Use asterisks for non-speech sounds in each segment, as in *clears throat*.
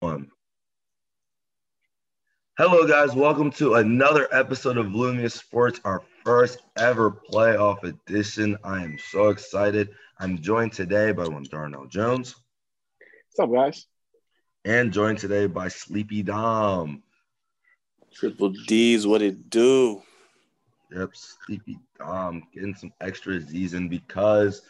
One. Hello, guys. Welcome to another episode of Lumia Sports, our first ever playoff edition. I am so excited. I'm joined today by one Darnell Jones. What's up, guys? And joined today by Sleepy Dom. Triple D's, what it do? Yep, Sleepy Dom getting some extra season because,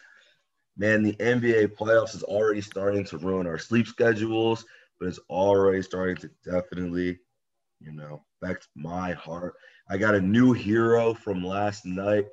man, the NBA playoffs is already starting to ruin our sleep schedules, but it's already starting to definitely, you know, affect my heart. I got a new hero from last night,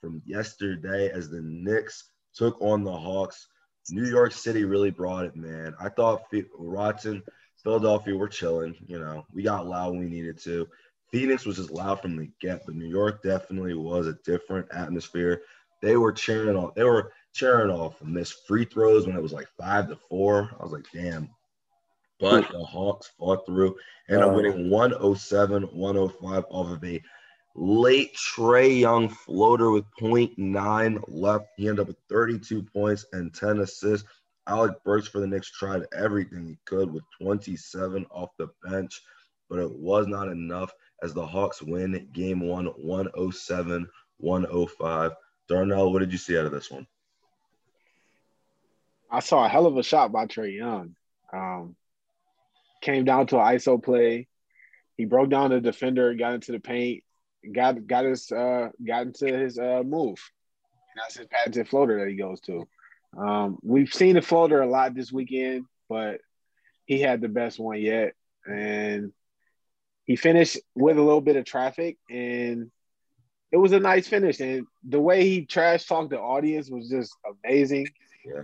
from yesterday, as the Knicks took on the Hawks. New York City really brought it, man. I thought Watson – Philadelphia, we're chilling. You know, we got loud when we needed to. Phoenix was just loud from the get, but New York definitely was a different atmosphere. They were cheering off. They were cheering off and missed free throws when it was like five to four. I was like, damn. But the Hawks fought through and are winning 107 105 off of a late Trae Young floater with 0.9 left. He ended up with 32 points and 10 assists. Alec Burks for the Knicks tried everything he could with 27 off the bench, but it was not enough as the Hawks win game one 107 105. Darnell, what did you see out of this one? I saw a hell of a shot by Trae Young. Um, came down to an ISO play. He broke down the defender, got into the paint, got got his uh, got into his uh, move. And that's his patented floater that he goes to. Um, we've seen the floater a lot this weekend, but he had the best one yet. And he finished with a little bit of traffic and it was a nice finish. And the way he trash talked the audience was just amazing. Yeah.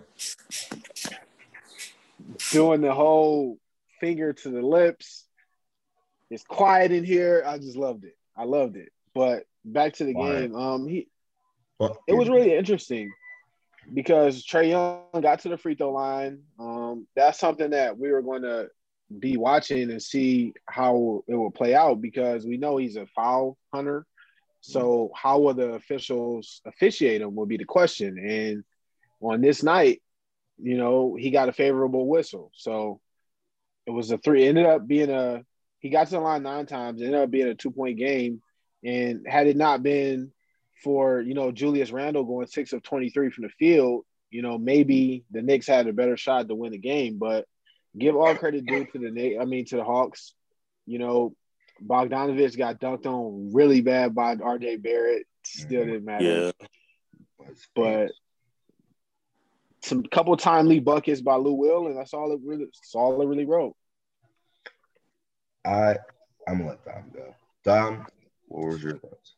Doing the whole finger to the lips. It's quiet in here. I just loved it. I loved it. But back to the game. Um, he well, it was really interesting because Trae Young got to the free throw line. Um, that's something that we were going to be watching and see how it will play out because we know he's a foul hunter. So how will the officials officiate him will be the question. And on this night, you know, he got a favorable whistle. So it was a three. It ended up being a. He got to the line nine times. It ended up being a two point game. And had it not been for you know Julius Randle going six of twenty three from the field, you know maybe the Knicks had a better shot to win the game. But give all credit due to the. I mean to the Hawks. You know, Bogdanovich got dunked on really bad by RJ Barrett. Still didn't matter. Yeah. But some couple timely buckets by Lou Will, and that's all it really that's all it really wrote. I I'm gonna let Dom go. Dom, what was your thoughts?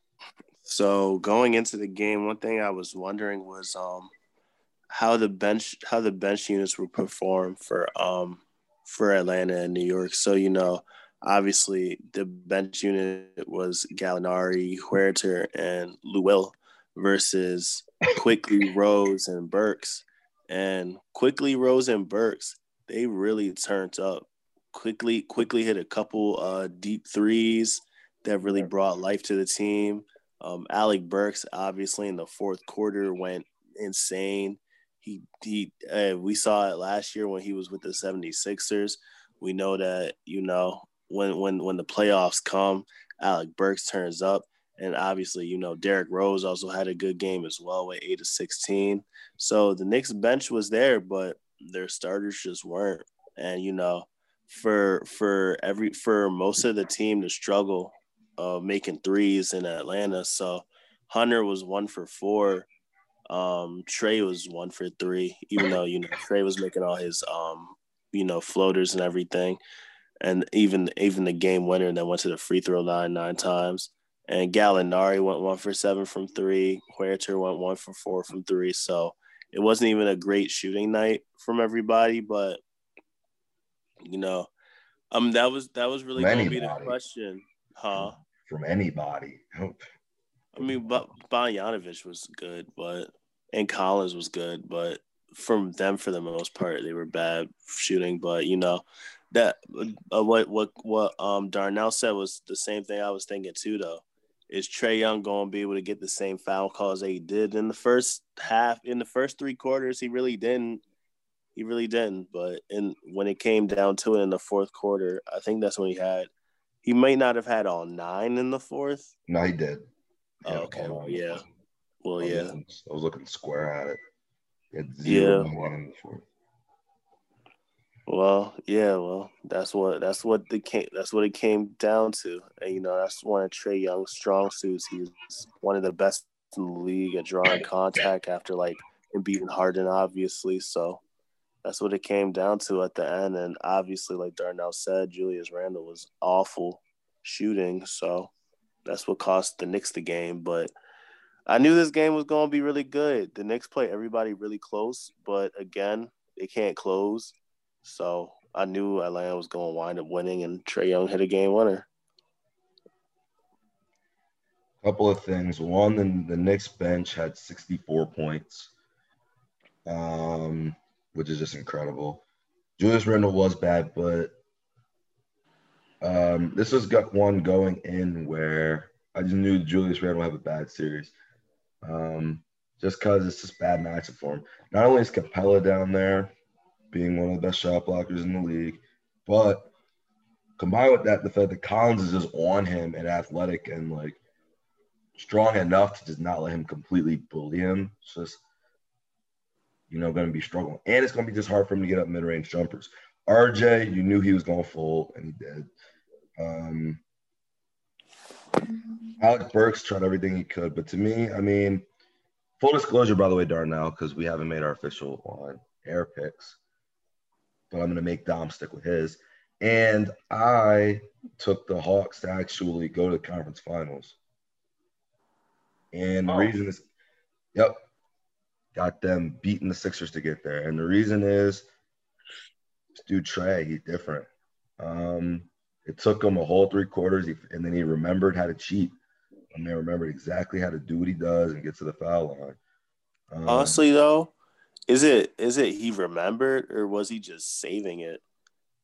So going into the game, one thing I was wondering was um how the bench how the bench units would perform for um for Atlanta and New York. So you know, obviously the bench unit was Gallinari, Huerter, and Will versus Quickley, *laughs* Rose and Burks. And Quickley, Rose and Burks, they really turned up. Quickley quickly hit a couple uh, deep threes that really brought life to the team. Um, Alec Burks, obviously, in the fourth quarter went insane. He he uh, we saw it last year when he was with the 76ers. We know that, you know, when when when the playoffs come, Alec Burks turns up. And obviously, you know, Derrick Rose also had a good game as well with eight to 16. So the Knicks bench was there, but their starters just weren't. And, you know, for for every for most of the team to struggle uh, making threes in Atlanta. So Hunter was one for four. Um, Trae was one for three, even though you know Trae was making all his um, you know floaters and everything, and even even the game winner that went to the free throw line nine times. And Gallinari went one for seven from three. Huerter went one for four from three. So it wasn't even a great shooting night from everybody, but you know, um, that was that was really going to be the question, huh? from anybody. I mean, but Bogdanovich was good, but and Collins was good, but from them for the most part, they were bad shooting. But you know, that uh, what what what um Darnell said was the same thing I was thinking too. Though, is Trae Young going to be able to get the same foul calls that he did in the first half? In the first three quarters, he really didn't. He really didn't. But in when it came down to it in the fourth quarter, I think that's when he had. He might not have had all nine in the fourth. No, he did. He oh, okay. Well, yeah. Well, I yeah. Looking, I was looking square at it. He had zero yeah. one in the fourth. Well, yeah, well, that's what that's what the came that's what it came down to, and you know that's one of Trae Young's strong suits. He's one of the best in the league at drawing contact after like and beating Harden, obviously. So that's what it came down to at the end, and obviously, like Darnell said, Julius Randle was awful shooting, so that's what cost the Knicks the game. But I knew this game was going to be really good. The Knicks play everybody really close, but again, they can't close so I knew Atlanta was going to wind up winning, and Trae Young hit a game winner. Couple of things. One, the, the Knicks bench had 64 points, um, which is just incredible. Julius Randle was bad, but um, this was got one going in where I just knew Julius Randle would have a bad series. Um, just because it's just bad matchup for him. Not only is Capela down there, being one of the best shot blockers in the league. But combined with that, the fact that Collins is just on him and athletic and like strong enough to just not let him completely bully him. It's just, you know, going to be struggling. And it's going to be just hard for him to get up mid range jumpers. RJ, you knew he was going full, and he did. Um, Alec Burks tried everything he could, but to me, I mean, full disclosure, by the way, Darnell, because we haven't made our official on air picks but I'm going to make Dom stick with his. And I took the Hawks to actually go to the conference finals. And the oh. reason is, yep, got them beating the Sixers to get there. And the reason is, dude Trae, he's different. Um, it took him a whole three quarters, and then he remembered how to cheat. And they remembered exactly how to do what he does and get to the foul line. Um, Honestly, though, is it is it he remembered or was he just saving it?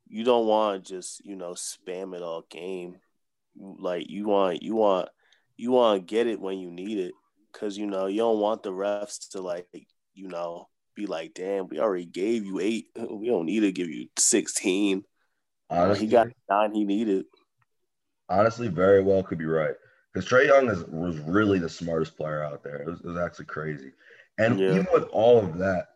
You don't want to just you know spam it all game. Like you want you want you want to get it when you need it because you know you don't want the refs to like you know be like, damn, we already gave you eight. *laughs* We don't need to give you sixteen. Honestly, he got nine he needed. Honestly, very well could be right because Trae Young is, was really the smartest player out there. It was, it was actually crazy. And yeah. even with all of that,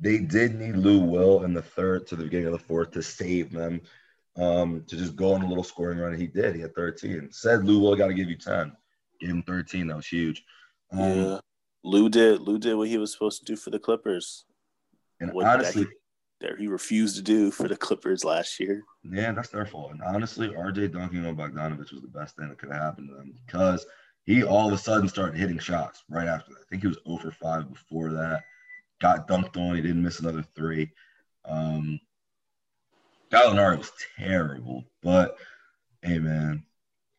they did need Lou Will in the third to the beginning of the fourth to save them, um, to just go on a little scoring run. and he did. He had 13. Said Lou Will got to give you 10. Gave him 13. That was huge. Um, yeah. Lou did. Lou did what he was supposed to do for the Clippers. And what honestly, that he, that he refused to do for the Clippers last year. Yeah, that's their fault. And honestly, RJ dunking on Bogdanovich was the best thing that could have happened to them because he all of a sudden started hitting shots right after that. I think he was over 5 before that got dunked on. He didn't miss another three. Um, Gallinari was terrible, but hey, man,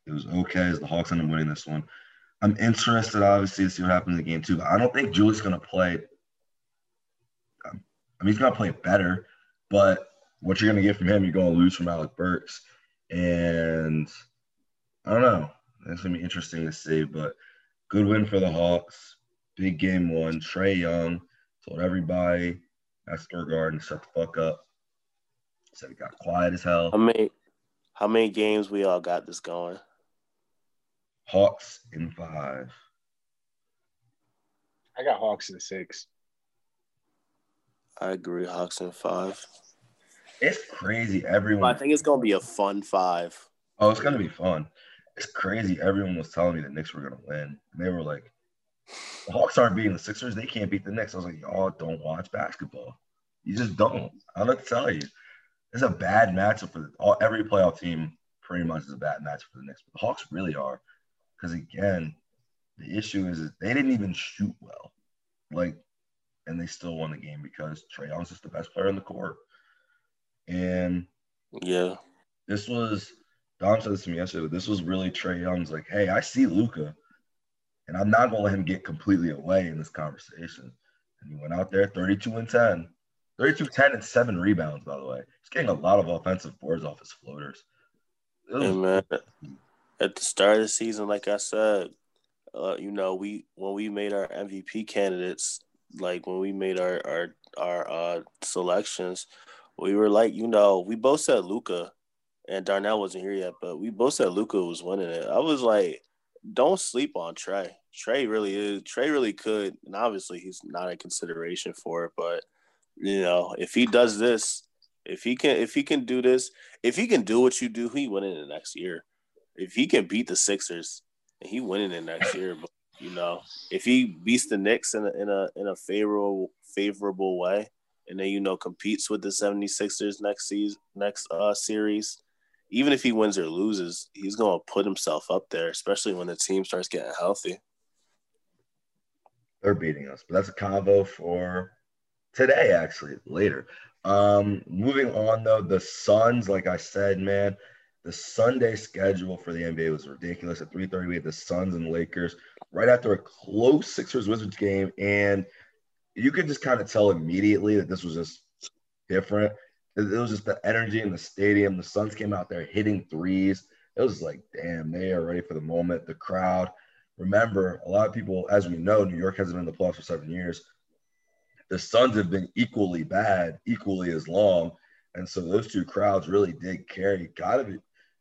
it was okay as the Hawks end up winning this one. I'm interested, obviously, to see what happens in the game too. But I don't think Julius going to play. Um, I mean, he's going to play better, but what you're going to get from him, you're going to lose from Alec Burks, and I don't know. It's going to be interesting to see, but good win for the Hawks. Big game one. Trae Young Told everybody at Store Garden, shut the fuck up. Said it got quiet as hell. How many how many games we all got this going? Hawks in five. I got Hawks in six. I agree, Hawks in five. It's crazy. Everyone I think it's gonna be a fun five. Oh, it's gonna be fun. It's crazy. Everyone was telling me the Knicks were gonna win. And they were like, the Hawks aren't beating the Sixers. They can't beat the Knicks. I was like, y'all don't watch basketball. You just don't. I don't to tell you. It's a bad matchup for the, all, every playoff team. Pretty much is a bad matchup for the Knicks. But the Hawks really are, because again, the issue is, they didn't even shoot well, like, and they still won the game because Trae Young's just the best player in the court. And yeah, this was Dom said this to me yesterday, but this was really Trae Young's like, hey, I see Luka, and I'm not going to let him get completely away in this conversation. And he went out there 32 and 10, 32 10 and seven rebounds, by the way. He's getting a lot of offensive boards off his floaters. Hey, man, at the start of the season, like I said, uh, you know, we when we made our MVP candidates, like when we made our our our uh, selections, we were like, you know, we both said Luka, and Darnell wasn't here yet, but we both said Luka was winning it. I was like, don't sleep on Trae. Trae really is. Trae really could, and obviously he's not a consideration for it. But you know, if he does this, if he can, if he can do this, if he can do what you do, he win in the next year. If he can beat the Sixers, and he winning it next year. But you know, if he beats the Knicks in a in a in a favorable favorable way, and then you know competes with the 76ers next season next uh series, even if he wins or loses, he's gonna put himself up there, especially when the team starts getting healthy. They're beating us, but that's a combo for today, actually, later. Um, moving on though, the Suns, like I said, man, the Sunday schedule for the NBA was ridiculous. At 3:30, we had the Suns and Lakers right after a close Sixers Wizards game, and you could just kind of tell immediately that this was just different. It was just the energy in the stadium. The Suns came out there hitting threes. It was like, damn, they are ready for the moment. The crowd. Remember, a lot of people, as we know, New York hasn't been in the playoffs for seven years. The Suns have been equally bad, equally as long. And so those two crowds really did carry, got to be,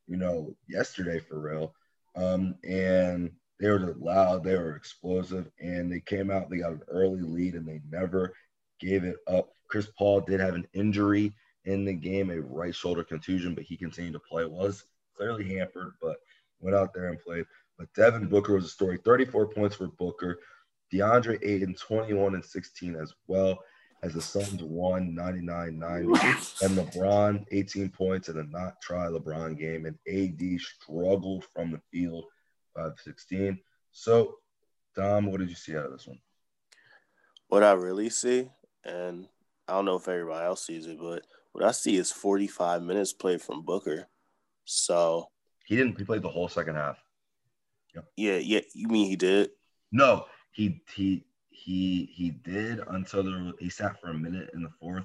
you know, yesterday for real. Um, and they were loud, they were explosive, and they came out, they got an early lead, and they never gave it up. Chris Paul did have an injury in the game, a right shoulder contusion, but he continued to play. Was clearly hampered, but went out there and played. But Devin Booker was a story 34 points for Booker. DeAndre Ayton, 21 and 16 as well, as the Suns won 99 90. And LeBron, 18 points in a not try LeBron game. And AD struggled from the field, 5 16. So, Dom, what did you see out of this one? What I really see, and I don't know if everybody else sees it, but what I see is 45 minutes played from Booker. So he didn't. He played the whole second half. Yep. Yeah, yeah. You mean he did? No, he he he he did until the, he sat for a minute in the fourth,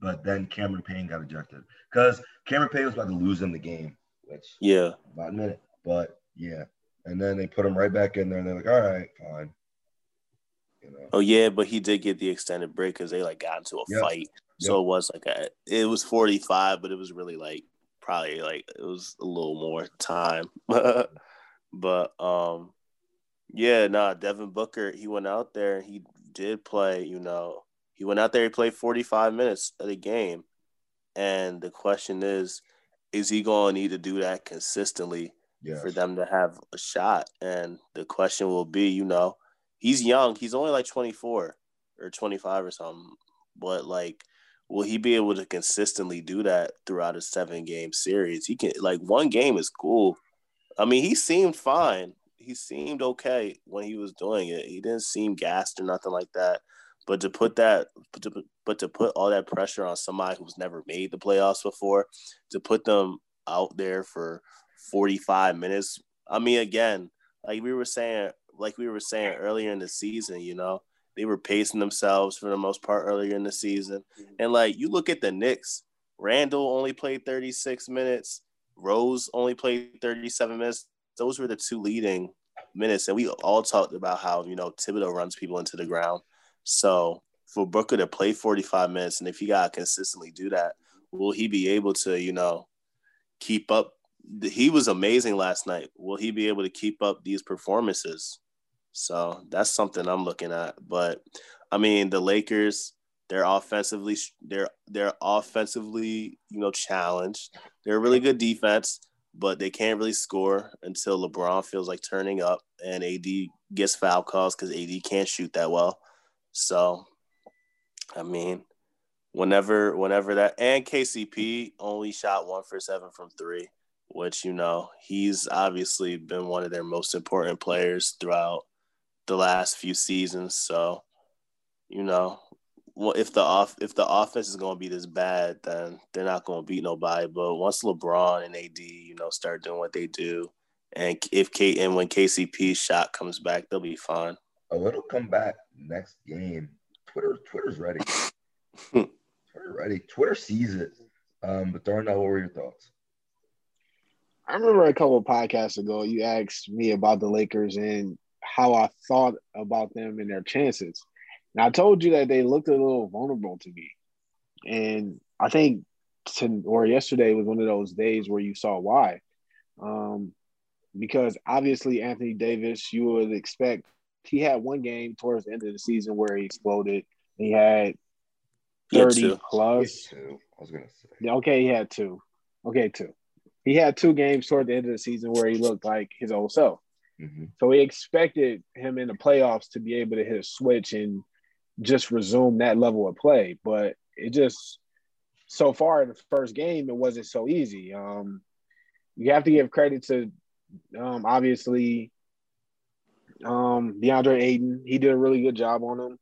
but then Cameron Payne got ejected because Cameron Payne was about to lose in the game. Which yeah, about a minute, but yeah, and then they put him right back in there, and they're like, all right, fine. You know? Oh yeah, but he did get the extended break because they like got into a yep. fight. So it was like a, it was 45, but it was really like probably like it was a little more time. *laughs* but um yeah, nah, Devin Booker, he went out there and he did play, you know, he went out there, he played 45 minutes of the game. And the question is, is he going to need to do that consistently yes. for them to have a shot? And the question will be, you know, he's young. He's only like 24 or 25 or something. But like will he be able to consistently do that throughout a seven game series? He can like one game is cool. I mean, he seemed fine. He seemed okay when he was doing it. He didn't seem gassed or nothing like that. But to put that, but to, but to put all that pressure on somebody who's never made the playoffs before, to put them out there for 45 minutes. I mean, again, like we were saying, like we were saying earlier in the season, you know, they were pacing themselves for the most part earlier in the season. Mm-hmm. And like you look at the Knicks, Randle only played 36 minutes, Rose only played 37 minutes. Those were the two leading minutes. And we all talked about how, you know, Thibodeau runs people into the ground. So for Booker to play 45 minutes, and if he got to consistently do that, will he be able to, you know, keep up? He was amazing last night. Will he be able to keep up these performances? So that's something I'm looking at. But I mean, the Lakers, they're offensively, they're they're offensively, you know, challenged. They're a really good defense, but they can't really score until LeBron feels like turning up and AD gets foul calls because AD can't shoot that well. So, I mean, whenever whenever that and KCP only shot one for seven from three, which you know he's obviously been one of their most important players throughout the last few seasons. So, you know, well, if the off if the offense is going to be this bad, then they're not going to beat nobody. But once LeBron and AD, you know, start doing what they do, and if K and when KCP's shot comes back, they'll be fine. Oh, it'll come back next game. Twitter, Twitter's ready. *laughs* Twitter ready. Twitter sees it. Um, but Darnell, what were your thoughts? I remember a couple podcasts ago, you asked me about the Lakers and how I thought about them and their chances. Now I told you that they looked a little vulnerable to me, and I think to, or yesterday was one of those days where you saw why. Um, because obviously Anthony Davis, you would expect he had one game towards the end of the season where he exploded. He had thirty he plus. Two. I was gonna say. Okay, he had two. Okay, two. He had two games toward the end of the season where he looked like his old self. Mm-hmm. So we expected him in the playoffs to be able to hit a switch and just resume that level of play. But it just so far in the first game, it wasn't so easy. Um, you have to give credit to um, obviously um, DeAndre Ayton. He did a really good job on him,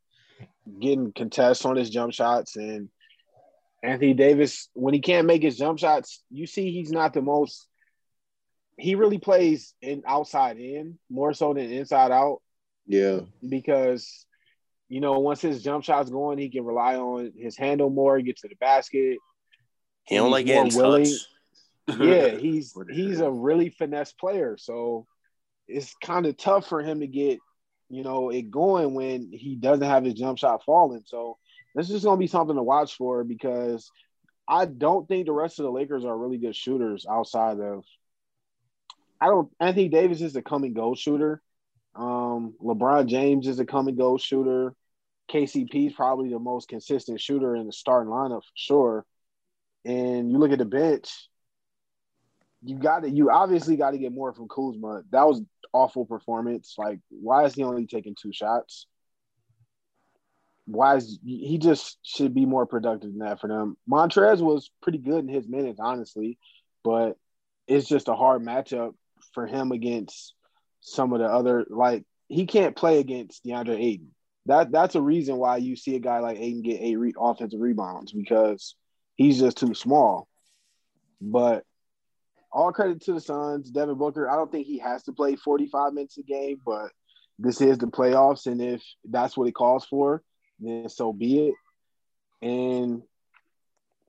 getting contests on his jump shots. And Anthony Davis, when he can't make his jump shots, you see he's not the most he really plays in outside in more so than inside out. Yeah. Because you know, once his jump shots going, he can rely on his handle more, get to the basket. He don't like getting willing. *laughs* yeah, he's he's a really finesse player. So it's kind of tough for him to get, you know, it going when he doesn't have his jump shot falling. So this is gonna be something to watch for because I don't think the rest of the Lakers are really good shooters outside of I don't. Anthony Davis is a come and go shooter. Um, LeBron James is a come and go shooter. KCP is probably the most consistent shooter in the starting lineup for sure. And you look at the bench, you got to you obviously got to get more from Kuzma. That was awful performance. Like, why is he only taking two shots? Why is he just should be more productive than that for them? Montrez was pretty good in his minutes, honestly, but it's just a hard matchup for him against some of the other like he can't play against DeAndre Ayton. That that's a reason why you see a guy like Ayton get eight re- offensive rebounds because he's just too small. But all credit to the Suns, Devin Booker. I don't think he has to play 45 minutes a game, but this is the playoffs, and if that's what it calls for, then so be it. And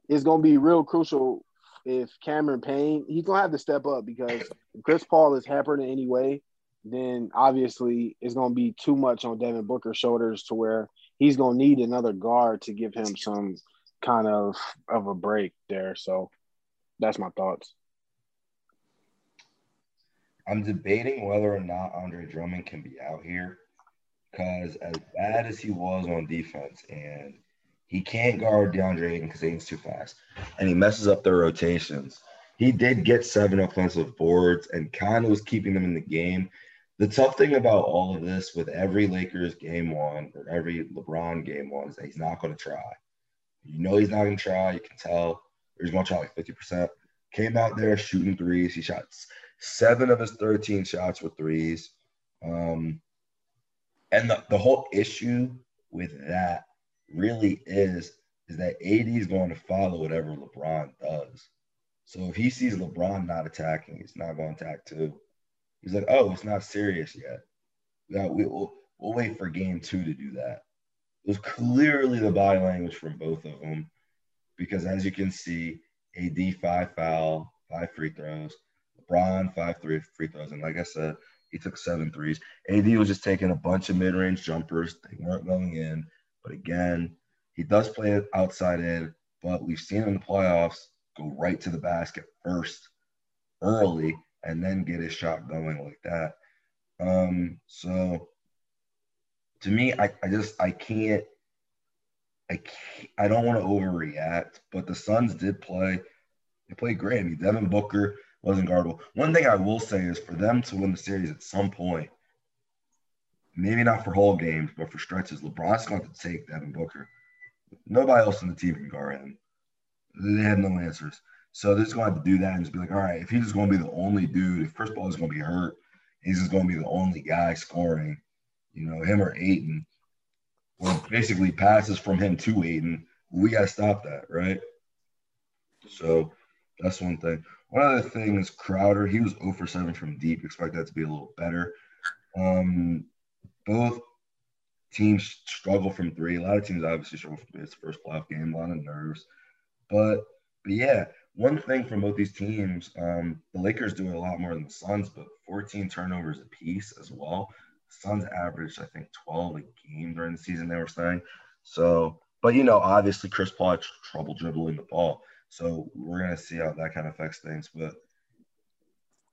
it's to be real crucial if Cameron Payne, he's gonna have to step up because Chris Paul is hampered in any way, then obviously it's gonna be too much on Devin Booker's shoulders to where he's gonna need another guard to give him some kind of of a break there. So that's my thoughts. I'm debating whether or not Andre Drummond can be out here because as bad as he was on defense and he can't guard DeAndre Ayton because Ayton's too fast, and he messes up their rotations. He did get seven offensive boards and kind of was keeping them in the game. The tough thing about all of this with every Lakers game one or every LeBron game one is that he's not going to try. You know he's not going to try. You can tell. He's going to try like 50%. Came out there shooting threes. He shot seven of his 13 shots with threes. Um, and the, the whole issue with that really is is that AD is going to follow whatever LeBron does. So if he sees LeBron not attacking, he's not going to attack too. He's like, oh, it's not serious yet. Yeah, we, will we'll wait for game two to do that. It was clearly the body language from both of them because as you can see, AD five foul, five free throws, LeBron five three free throws, and like I said, he took seven threes. AD was just taking a bunch of mid range jumpers; they weren't going in. But again, he does play it outside in, but we've seen him in the playoffs go right to the basket first early and then get his shot going like that. Um, so to me, I, I just I can't I can't, I don't want to overreact, but the Suns did play. They played great. I mean, Devin Booker wasn't guardable. One thing I will say is for them to win the series at some point, maybe not for whole games, but for stretches, LeBron's going to take Devin Booker. Nobody else on the team can guard him. They have no answers. So they're just going to have to do that and just be like, all right, if he's just going to be the only dude, if Chris Paul is going to be hurt, he's just going to be the only guy scoring, you know, him or Ayton, or basically passes from him to Ayton, we got to stop that, right? So that's one thing. One other thing is Crowder. He was 0 for 7 from deep. Expect that to be a little better. Um, both teams struggle from three. A lot of teams obviously struggle from. It's first playoff game, a lot of nerves. But but yeah, one thing from both these teams, um, the Lakers do it a lot more than the Suns, but 14 turnovers apiece as well. Suns averaged, I think, 12 a game during the season, they were saying. So, but you know, obviously Chris Paul had trouble dribbling the ball. So we're gonna see how that kind of affects things. But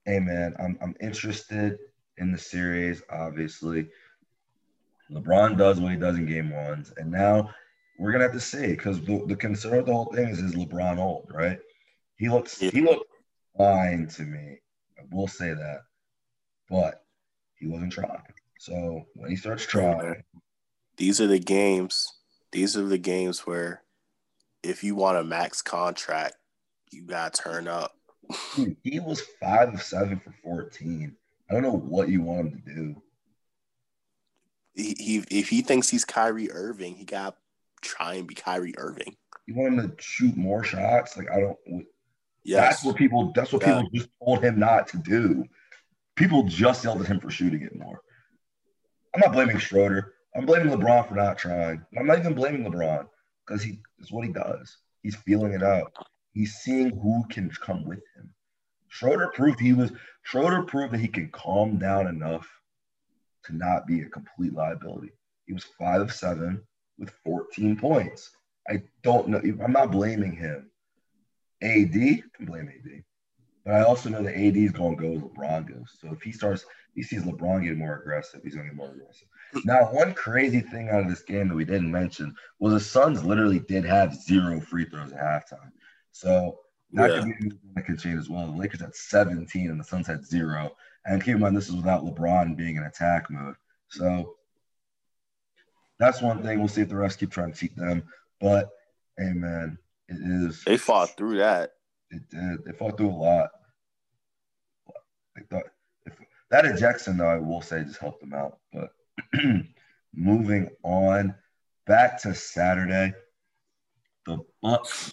hey man, I'm I'm interested in the series, obviously. LeBron does what he does in game ones, and now we're gonna have to see because the, the concern with the whole thing is is LeBron old, right? He looks yeah. he looked fine to me. I will say that, but he wasn't trying. So when he starts trying, these are the games. These are the games where, if you want a max contract, you gotta turn up. Dude, he was five of seven for fourteen. I don't know what you want him to do. He, he if he thinks he's Kyrie Irving, he got try and be Kyrie Irving. You want him to shoot more shots? Like I don't. Yes. That's what people. That's what yeah. people just told him not to do. People just yelled at him for shooting it more. I'm not blaming Schroeder. I'm blaming LeBron for not trying. I'm not even blaming LeBron because he is what he does. He's feeling it out. He's seeing who can come with him. Schroeder proved he was. Schroeder proved that he can calm down enough to not be a complete liability. He was five of seven with 14 points. I don't know. I'm not blaming him. AD can blame AD, but I also know that AD is going to go as LeBron goes. So if he starts, he sees LeBron get more aggressive, he's going to get more aggressive. Now, one crazy thing out of this game that we didn't mention was the Suns literally did have zero free throws at halftime. So that yeah. could be that could change as well. The Lakers had 17 and the Suns had zero. And keep in mind, this is without LeBron being in attack mode. So that's one thing. We'll see if the refs keep trying to cheat them. But hey, man, it is. They fought through that. It did. They fought through a lot. I thought if that ejection, though, I will say just helped them out. But *clears throat* moving on back to Saturday, the Bucks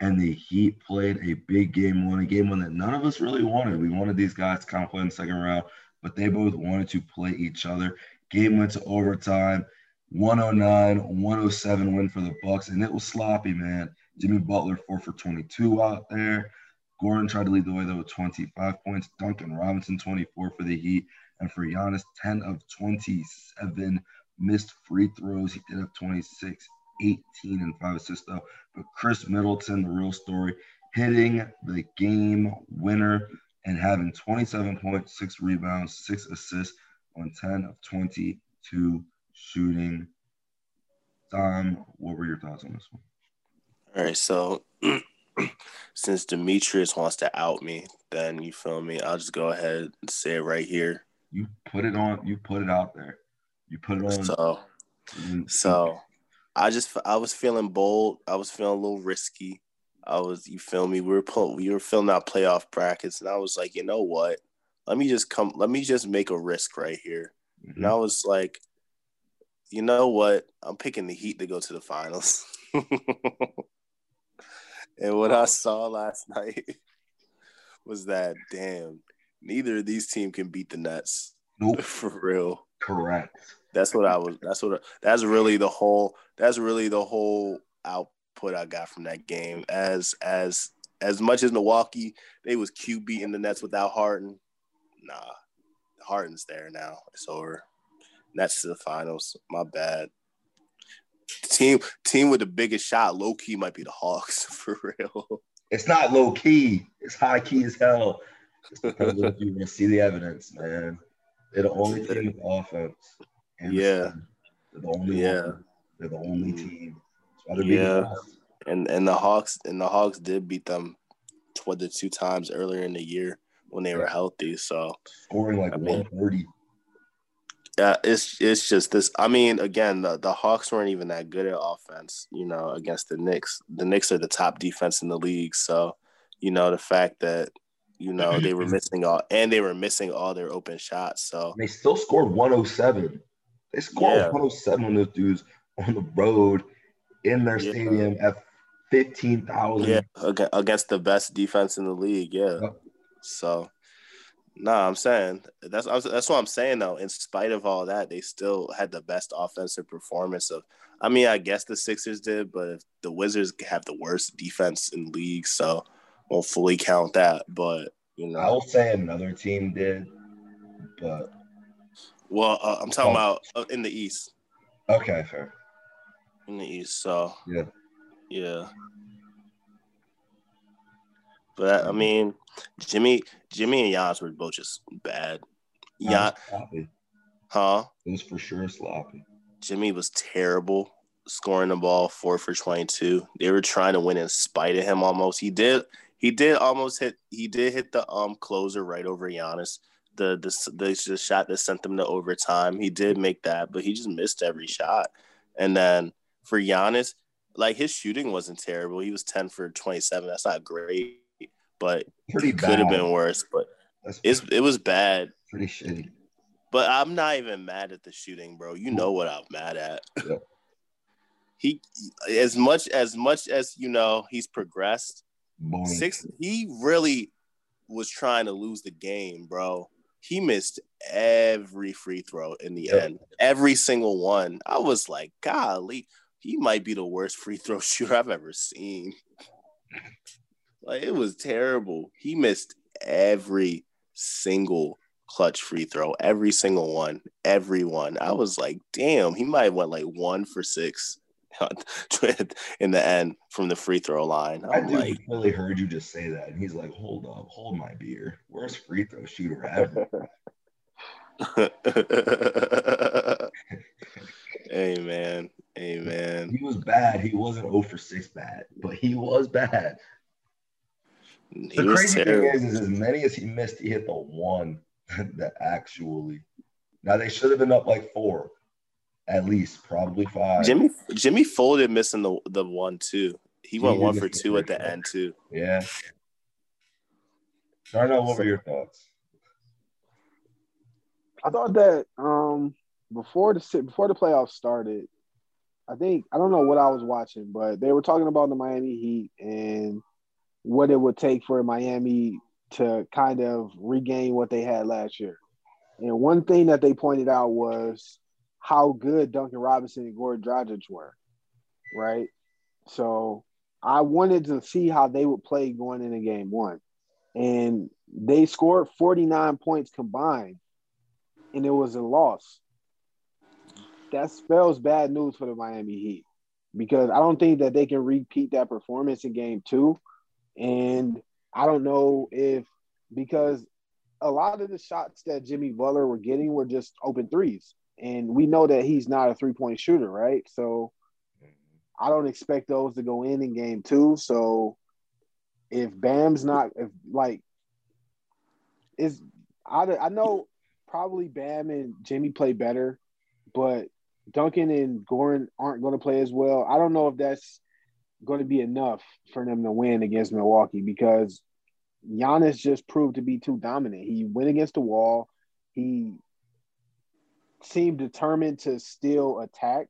and the Heat played a big game one, a game one that none of us really wanted. We wanted these guys to kind of play in the second round, but they both wanted to play each other. Game went to overtime, 109, 107 win for the Bucks, and it was sloppy, man. Jimmy Butler four for 22 out there. Goran tried to lead the way though with 25 points. Duncan Robinson 24 for the Heat, and for Giannis 10 of 27 missed free throws. He did have 26. 18 and five assists though. But Khris Middleton, the real story, hitting the game winner and having 27 points, six rebounds, six assists on 10 of 22 shooting. Dom, what were your thoughts on this one? All right, so *clears throat* since Demetrius wants to out me, then you feel me. I'll just go ahead and say it right here. You put it on. You put it out there. You put it on. So, so I just I was feeling bold. I was feeling a little risky. I was, you feel me? We were pull, we were filling out playoff brackets, and I was like, you know what? Let me just come. Let me just make a risk right here. Mm-hmm. And I was like, you know what? I'm picking the Heat to go to the finals. *laughs* and what I saw last *laughs* night was that damn, neither of these teams can beat the Nets. Nope. *laughs* For real. Correct. That's what I was. That's what. That's really the whole. That's really the whole output I got from that game. As as as much as Milwaukee, they was QB in the Nets without Harden. Nah, Harden's there now. It's over. Nets to the finals. My bad team team with the biggest shot, low key, might be the Hawks *laughs* for real. It's not low key. It's high key as hell. you can see the evidence, man. They're the only team with offense. And yeah. They're the only. Yeah. Offense. They're the only mm-hmm. team. yeah. And and the Hawks and the Hawks did beat them toward the two times earlier in the year when they yeah. were healthy. So scoring like 130. Yeah, it's it's just this. I mean, again, the, the Hawks weren't even that good at offense, you know, against the Knicks. The Knicks are the top defense in the league, so you know the fact that you know they were missing all and they were missing all their open shots. So they still scored 107. They scored yeah. 107 on those dudes on the road in their yeah. stadium at 15,000. Yeah, against the best defense in the league. Yeah, yep. so nah, I'm saying that's that's what I'm saying though. In spite of all that, they still had the best offensive performance of. I mean, I guess the Sixers did, but the Wizards have the worst defense in the league, so won't fully count that. But you know, I will say another team did, but Well, uh, I'm talking oh. about uh, in the East. Okay, fair. In the East, so yeah, yeah. But I mean, Jimmy, Jimmy and Giannis were both just bad. Yeah, huh? It was for sure sloppy. Jimmy was terrible scoring the ball four for 22. They were trying to win in spite of him almost. He did he did almost hit he did hit the um closer right over Giannis. The the the, the shot that sent them to overtime. He did make that, but he just missed every shot. And then for Giannis, like his shooting wasn't terrible. He was 10 for 27. That's not great, but pretty could have been worse. But it's, it was bad. Pretty shitty. But I'm not even mad at the shooting, bro. You know what I'm mad at. Yeah he as much as much as you know he's progressed. Six, he really was trying to lose the game, bro. He missed every free throw in the yep. end, every single one. I was like, golly, he might be the worst free throw *laughs* shooter I've ever seen. Like it was terrible. He missed every single clutch free throw, every single one, every one. I was like, damn, he might have went like one for six. *laughs* in the end from the free throw line. I'm I like, really heard you just say that, and he's like, "Hold up, hold my beer. Worst free throw shooter ever." *laughs* Amen. Amen. He was bad. He wasn't 0 for 6 bad, but he was bad. He the crazy terrible. thing is, is, as many as he missed, he hit the one *laughs* that actually. Now they should have been up like four at least probably five. Jimmy Jimmy folded missing the the one too. He went one for two at the end too. Yeah. Darnell, what were your thoughts? I thought that um before the before the playoffs started, I think I don't know what I was watching, but they were talking about the Miami Heat and what it would take for Miami to kind of regain what they had last year. And one thing that they pointed out was how good Duncan Robinson and Goran Dragic were, right? So I wanted to see how they would play going into game one. And they scored 49 points combined, and it was a loss. That spells bad news for the Miami Heat because I don't think that they can repeat that performance in game two. And I don't know if because a lot of the shots that Jimmy Butler were getting were just open threes and we know that he's not a three point shooter, right? So I don't expect those to go in in game two. So if Bam's not, if like, is I I know probably Bam and Jimmy play better, but Duncan and Goran aren't going to play as well. I don't know if that's going to be enough for them to win against Milwaukee because Giannis just proved to be too dominant. He went against the wall. He seemed determined to still attack,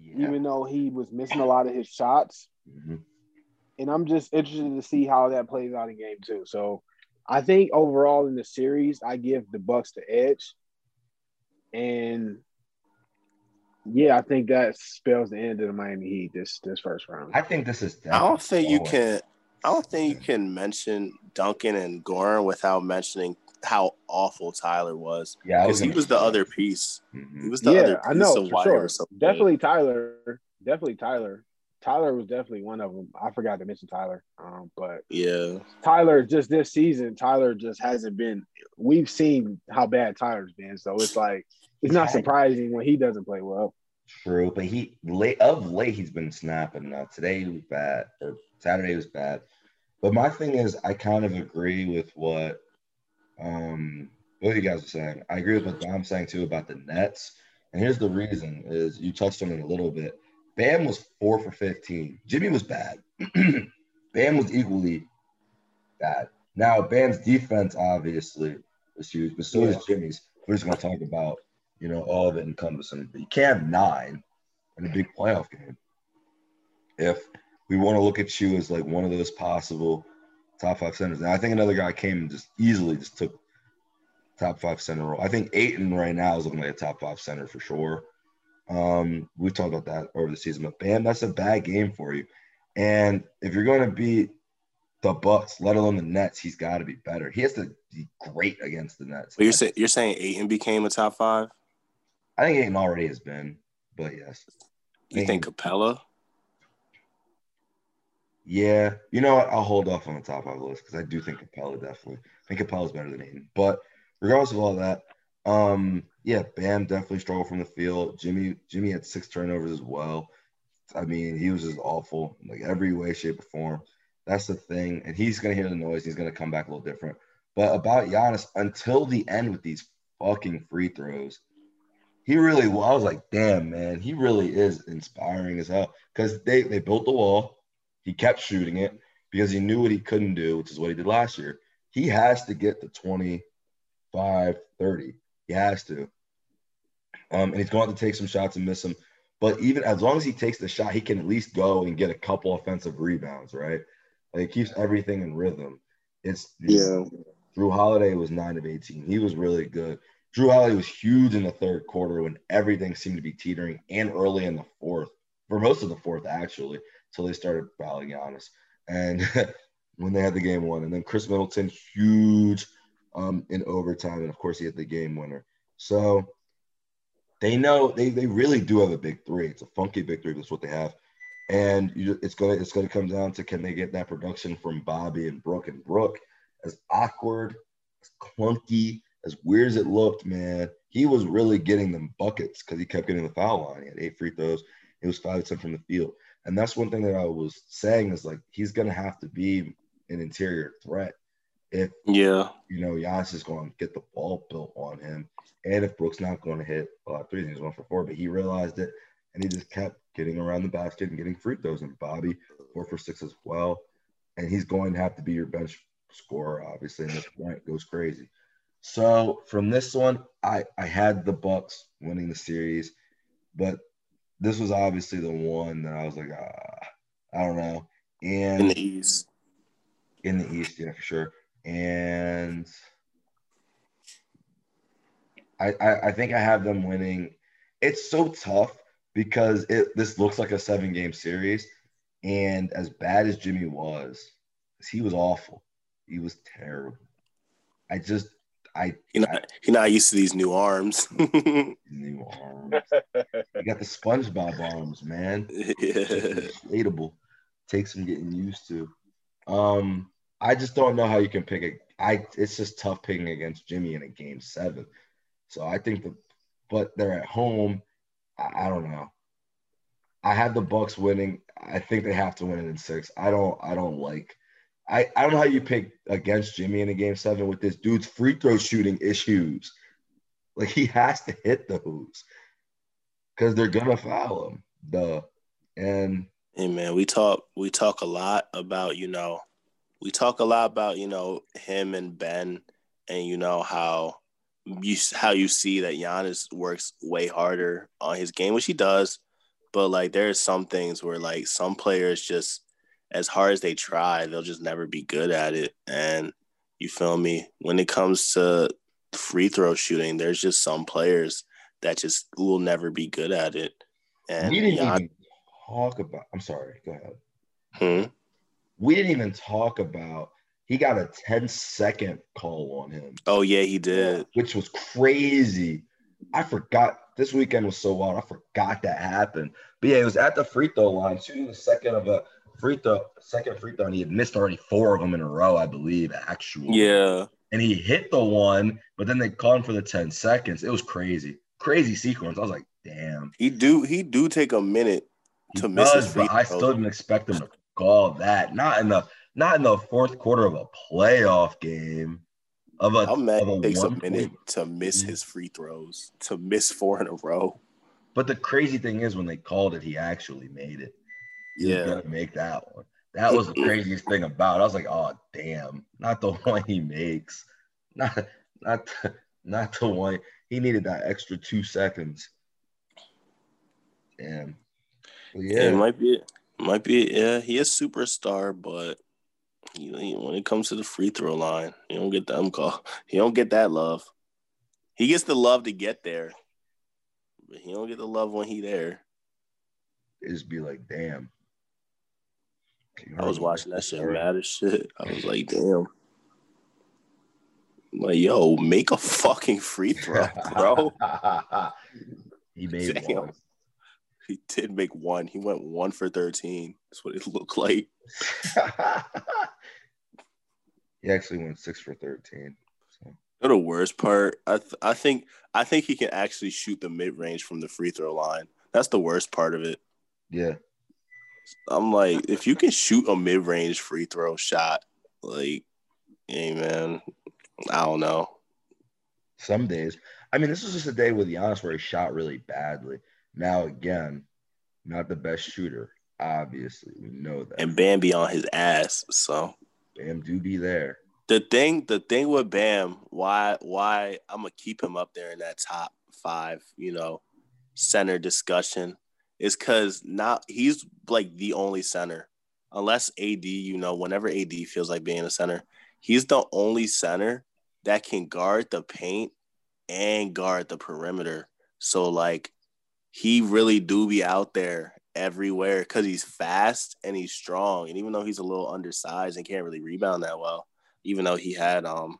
yeah. even though he was missing a lot of his shots. Mm-hmm. And I'm just interested to see how that plays out in game two. So I think overall in the series, I give the Bucks the edge. And yeah, I think that spells the end of the Miami Heat this this first round. I think this is. I don't think you can. I don't think you can mention Duncan and Goran without mentioning how awful Tyler was. Yeah, because he was the other piece. Mm-hmm. He was the yeah, other piece I know, of why sure. so Definitely Tyler. Definitely Tyler. Tyler was definitely one of them. I forgot to mention Tyler. Um, but yeah, Tyler just this season, Tyler just hasn't been. We've seen how bad Tyler's been, so it's like it's not surprising when he doesn't play well. True, but he late of late he's been snapping. Now today was bad, or Saturday was bad. But my thing is, I kind of agree with what um, what you guys are saying. I agree with what Dom's saying too about the Nets. And here's the reason: is you touched on it a little bit. Bam was four for fifteen. Jimmy was bad. *clears throat* Bam was equally bad. Now Bam's defense obviously was huge, but so yeah. is Jimmy's. We're just gonna talk about you know all of it encompassing. But you can't have nine in a big playoff game. If we want to look at you as like one of those possible top five centers. And I think another guy came and just easily just took top five center role. I think Ayton right now is looking like a top five center for sure. Um, we've talked about that over the season, but Bam, that's a bad game for you. And if you're going to beat the Bucks, let alone the Nets, he's got to be better. He has to be great against the Nets. But you're saying you're saying Ayton became a top five? I think Ayton already has been, but yes. You think Capela? Yeah, you know what? I'll hold off on the top five list because I do think Capela definitely. I think Capela's better than Ayton. But regardless of all that, um, yeah, Bam definitely struggled from the field. Jimmy Jimmy had six turnovers as well. I mean, he was just awful, like every way, shape, or form. That's the thing. And he's gonna hear the noise. He's gonna come back a little different. But about Giannis, until the end with these fucking free throws, he really well, I was like, damn, man, he really is inspiring as hell. Because they they built the wall. He kept shooting it because he knew what he couldn't do, which is what he did last year. He has to get to 25, 30. He has to. Um, and he's going to take some shots and miss them. But even as long as he takes the shot, he can at least go and get a couple offensive rebounds, right? Like it keeps everything in rhythm. It's yeah. Jrue Holiday was nine of 18. He was really good. Jrue Holiday was huge in the third quarter when everything seemed to be teetering and early in the fourth, for most of the fourth, actually, until they started fouling Giannis. And *laughs* when they had the game won. And then Khris Middleton, huge um, in overtime. And of course, he had the game winner. So they know they, they really do have a big three. It's a funky big three. That's what they have. And you, it's gonna it's gonna come down to can they get that production from Bobby and Brook and Brook as awkward, as clunky, as weird as it looked, man. He was really getting them buckets because he kept getting the foul line. He had eight free throws. He was five ten from the field. And that's one thing that I was saying is like he's gonna have to be an interior threat if yeah you know Giannis is going to get the ball built on him, and if Brook's not going to hit uh, threes, he's one for four, but he realized it and he just kept getting around the basket and getting free throws. And Bobby four for six as well, and he's going to have to be your bench scorer, obviously, and this point goes crazy. So from this one, I I had the Bucks winning the series, but this was obviously the one that I was like, ah, I don't know. And in the East, in the East, yeah, for sure. And I, I, I think I have them winning. It's so tough because it this looks like a seven game series, and as bad as Jimmy was, he was awful. He was terrible. I just I he not he not used to these new arms. *laughs* new arms. *laughs* you got the SpongeBob arms, man. Yeah. Inflatable. Takes some getting used to. Um, I just don't know how you can pick a. I it's just tough picking against Jimmy in a game seven. So I think the, but they're at home. I, I don't know. I have the Bucks winning. I think they have to win it in six. I don't. I don't like. I, I don't know how you pick against Jimmy in a game seven with this dude's free throw shooting issues. Like he has to hit those because they're gonna foul him. The and hey man, we talk we talk a lot about you know we talk a lot about you know him and Ben, and you know how you how you see that Giannis works way harder on his game, which he does, but like there's some things where like some players just as hard as they try, they'll just never be good at it. And you feel me? When it comes to free throw shooting, there's just some players that just will never be good at it. And we didn't Gian- even talk about. I'm sorry. Go ahead. Hmm? we didn't even talk about he got a 10 second call on him. Oh yeah, he did. Which was crazy. I forgot this weekend was so wild. I forgot that happened. But yeah, it was at the free throw line, shooting the second of a free throw, second free throw, and he had missed already four of them in a row, I believe, actually. Yeah. And he hit the one, but then they called him for the 10 seconds. It was crazy. Crazy sequence. I was like, damn. He do he do take a minute to he miss does, his free I still didn't expect him to call that. Not in the not in the fourth quarter of a playoff game. Of a, How mad of a takes a minute to miss his free throws, to miss four in a row. But the crazy thing is, when they called it, he actually made it. Yeah, gonna make that one. That was the craziest thing about. it. I was like, oh damn, not the *laughs* one he makes, not not the, not the one he needed that extra two seconds. Damn. Well, yeah. it might be might be, yeah, he is superstar, but he, when it comes to the free throw line, he don't get the them call. He don't get that love. He gets the love to get there, but he don't get the love when he there. It just be like, damn. I was watching that shit mad as shit. I was like, damn. Like, yo, make a fucking free throw, *laughs* bro. he made Damn. one. He did make one. He went one for 13. That's what it *laughs* looked like. *laughs* he actually went six for 13. So. The worst part, I th- I think I think he can actually shoot the mid range from the free throw line. That's the worst part of it. Yeah. I'm like, if you can shoot a mid range free throw shot, like, hey man, I don't know. Some days. I mean, this was just a day with Giannis where he shot really badly. Now again, not the best shooter. Obviously, we know that. And Bam be on his ass, so Bam do be there. The thing, the thing with Bam, why, why I'm gonna keep him up there in that top five, you know, center discussion, is because not he's like the only center, unless AD, you know, whenever AD feels like being a center, he's the only center that can guard the paint and guard the perimeter. So like he really do be out there everywhere because he's fast and he's strong. And even though he's a little undersized and can't really rebound that well, even though he had um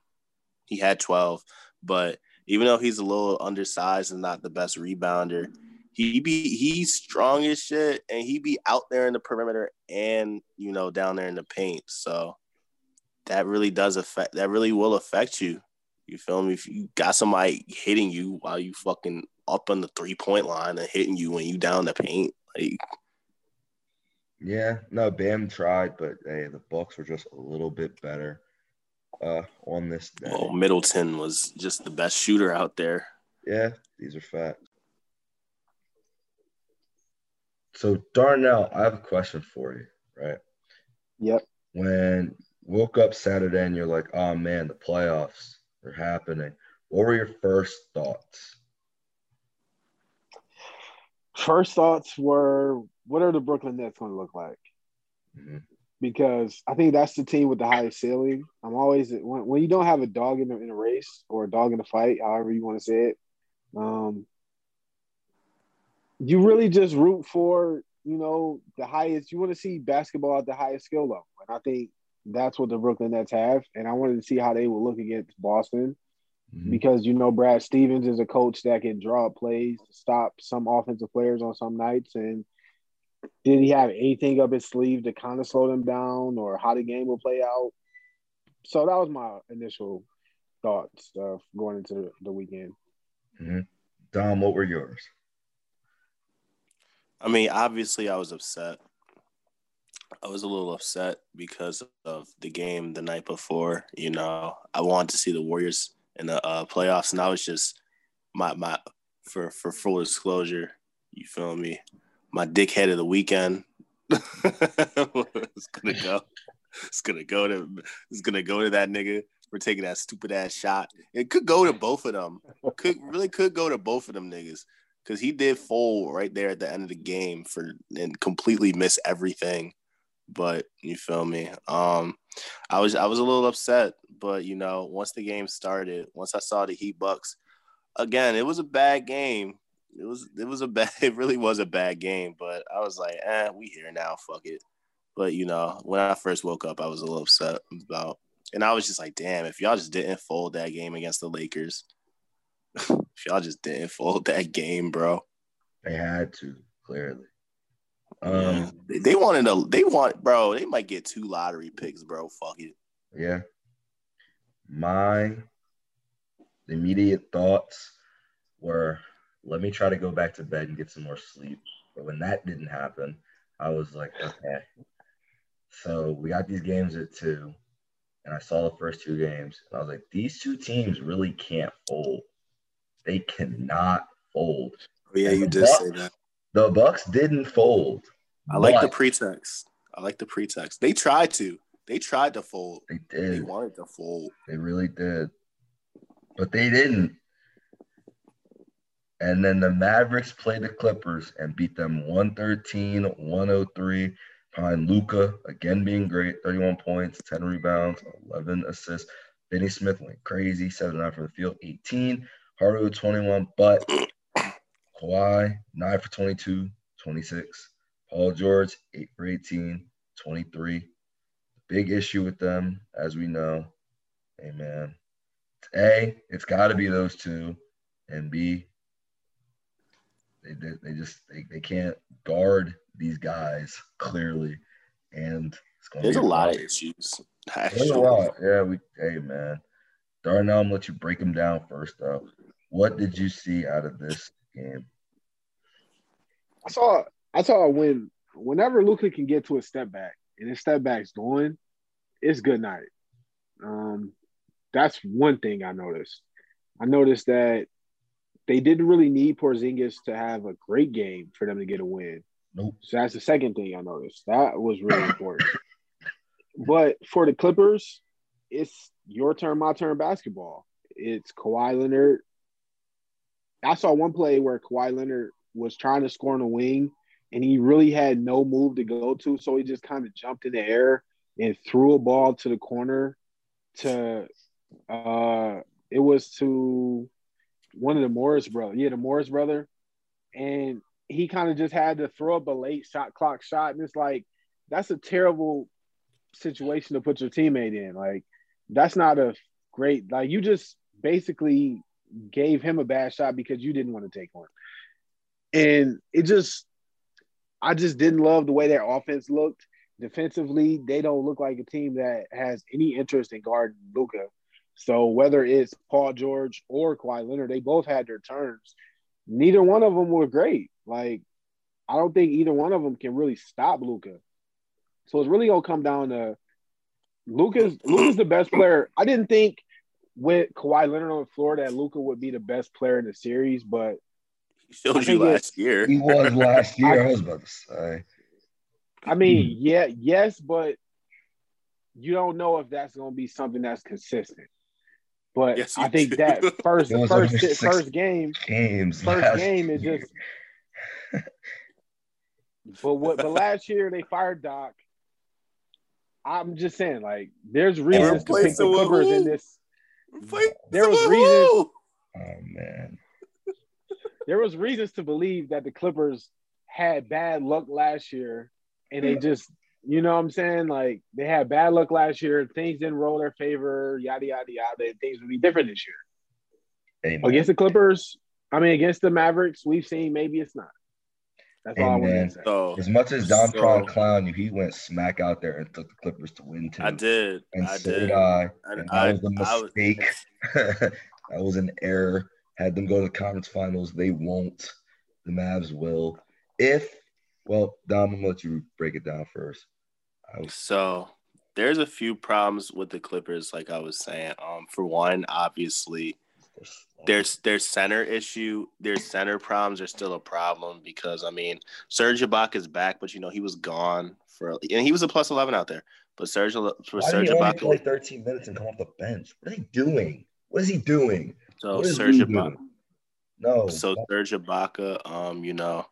he had 12, but even though he's a little undersized and not the best rebounder, he be he's strong as shit and he be out there in the perimeter and you know down there in the paint. So that really does affect that really will affect you. You feel me? If you got somebody hitting you while you fucking up on the three point line and hitting you when you down the paint, like yeah, no, Bam tried, but hey, the Bucks were just a little bit better uh on this day. Well, Middleton was just the best shooter out there. Yeah, these are facts. So Darnell, I have a question for you, right? Yep. When woke up Saturday and you're like, oh man, the playoffs are happening. What were your first thoughts? First thoughts were, what are the Brooklyn Nets going to look like? Mm-hmm. Because I think that's the team with the highest ceiling. I'm always when, when you don't have a dog in, the, in a race or a dog in a fight, however you want to say it, um, you really just root for you know the highest. You want to see basketball at the highest skill level, and I think that's what the Brooklyn Nets have, and I wanted to see how they would look against Boston. Mm-hmm. Because you know Brad Stevens is a coach that can draw up plays stop some offensive players on some nights, and did he have anything up his sleeve to kind of slow them down, or how the game will play out? So that was my initial thoughts of going into the weekend. Mm-hmm. Dom, what were yours? I mean, obviously, I was upset I was a little upset because of the game the night before. You know, I wanted to see the Warriors in the uh, playoffs, and I was just my my for for full disclosure. You feel me? My dickhead of the weekend. *laughs* it's gonna go. It's gonna go to. It's gonna go to that nigga for taking that stupid ass shot. It could go to both of them. Could really could go to both of them niggas because he did fold right there at the end of the game for and completely miss everything. But you feel me? Um i was i was a little upset but you know once the game started once i saw the heat bucks again it was a bad game. It was it was a *laughs* bad it really was a bad game but i was like eh we here now fuck it. But you know when i first woke up i was a little upset about and i was just like damn if y'all just didn't fold that game against the lakers y'all just didn't fold that game bro they had to clearly um, they, they wanted to. They want, bro. They might get two lottery picks, bro. Fuck it. Yeah. My immediate thoughts were, let me try to go back to bed and get some more sleep. But when that didn't happen, I was like, okay. So we got these games at two, and I saw the first two games, and I was like, these two teams really can't fold. They cannot fold. Oh, yeah, you did Bucks, say that. The Bucks didn't fold. I like the pretext. I like the pretext. They tried to. They tried to fold. They did. They wanted to fold. They really did. But they didn't. And then the Mavericks played the Clippers and beat them 113 103 behind Luka, again being great 31 points, 10 rebounds, 11 assists. Finney-Smith went crazy, 7 9 from the field, 18. Hardaway 21, but Kawhi, 9 for 22, 26. Paul George, 8 for 18, 23. Big issue with them, as we know. Hey, man. A, it's got to be those two. And B, they, they, they just they, they can't guard these guys clearly. And there's a, a lot of issues. There's a lot. Yeah, we hey man. Darnell, I'm gonna let you break them down first up. What did you see out of this game? I saw I saw when whenever Luka can get to a step back and his step back's going, it's good night. Um, that's one thing I noticed. I noticed that they didn't really need Porzingis to have a great game for them to get a win. Nope. So that's the second thing I noticed. That was really important. but for the Clippers, it's your turn, my turn basketball. It's Kawhi Leonard. I saw one play where Kawhi Leonard was trying to score on a wing and he really had no move to go to. So he just kind of jumped in the air and threw a ball to the corner to uh it was to one of the Morris brother. Yeah, the Morris brother. And he kind of just had to throw up a late shot clock shot. And it's like that's a terrible situation to put your teammate in. Like that's not a great like you just basically gave him a bad shot because you didn't want to take one. And it just I just didn't love the way their offense looked. Defensively, they don't look like a team that has any interest in guarding Luka. So whether it's Paul George or Kawhi Leonard, they both had their turns. Neither one of them were great. Like I don't think either one of them can really stop Luka. So it's really gonna come down to Luka's Luca's the best player. I didn't think with Kawhi Leonard on the floor that Luka would be the best player in the series, but he showed you last year. He was last *laughs* year. I, I was about to say. I mean, yeah, yes, but you don't know if that's going to be something that's consistent. But yes, I think do. that *laughs* first first first game games first game is just. but what? But *laughs* last year they fired Doc. I'm just saying, like, there's reasons to pick the Clippers in this. There was reasons. Oh man there was reasons to believe that the Clippers had bad luck last year, and they just, you know, what I'm saying, like they had bad luck last year. Things didn't roll their favor. Yada yada yada. Things would be different this year. Amen. Against the Clippers, I mean, against the Mavericks, we've seen maybe it's not. That's all I want to say. So, as much as Don so, Tron clown you, he went smack out there and took the Clippers to win too. I did. And I so did, did I. And I, that was a mistake. Was, *laughs* that was an error had them go to the conference finals. They won't. The Mavs will. If, well, Dom, I'm going to let you break it down first. Was... So there's a few problems with the Clippers, like I was saying. Um, For one, obviously, there's their center issue, There's center problems are still a problem because I mean Serge Ibaka is back, but you know he was gone for and he was a plus eleven out there. But Serge for Why Serge Ibaka play 13 minutes and come off the bench. What are they doing? What is he doing? So Serge Ibaka. No. So Serge Ibaka, um, you know,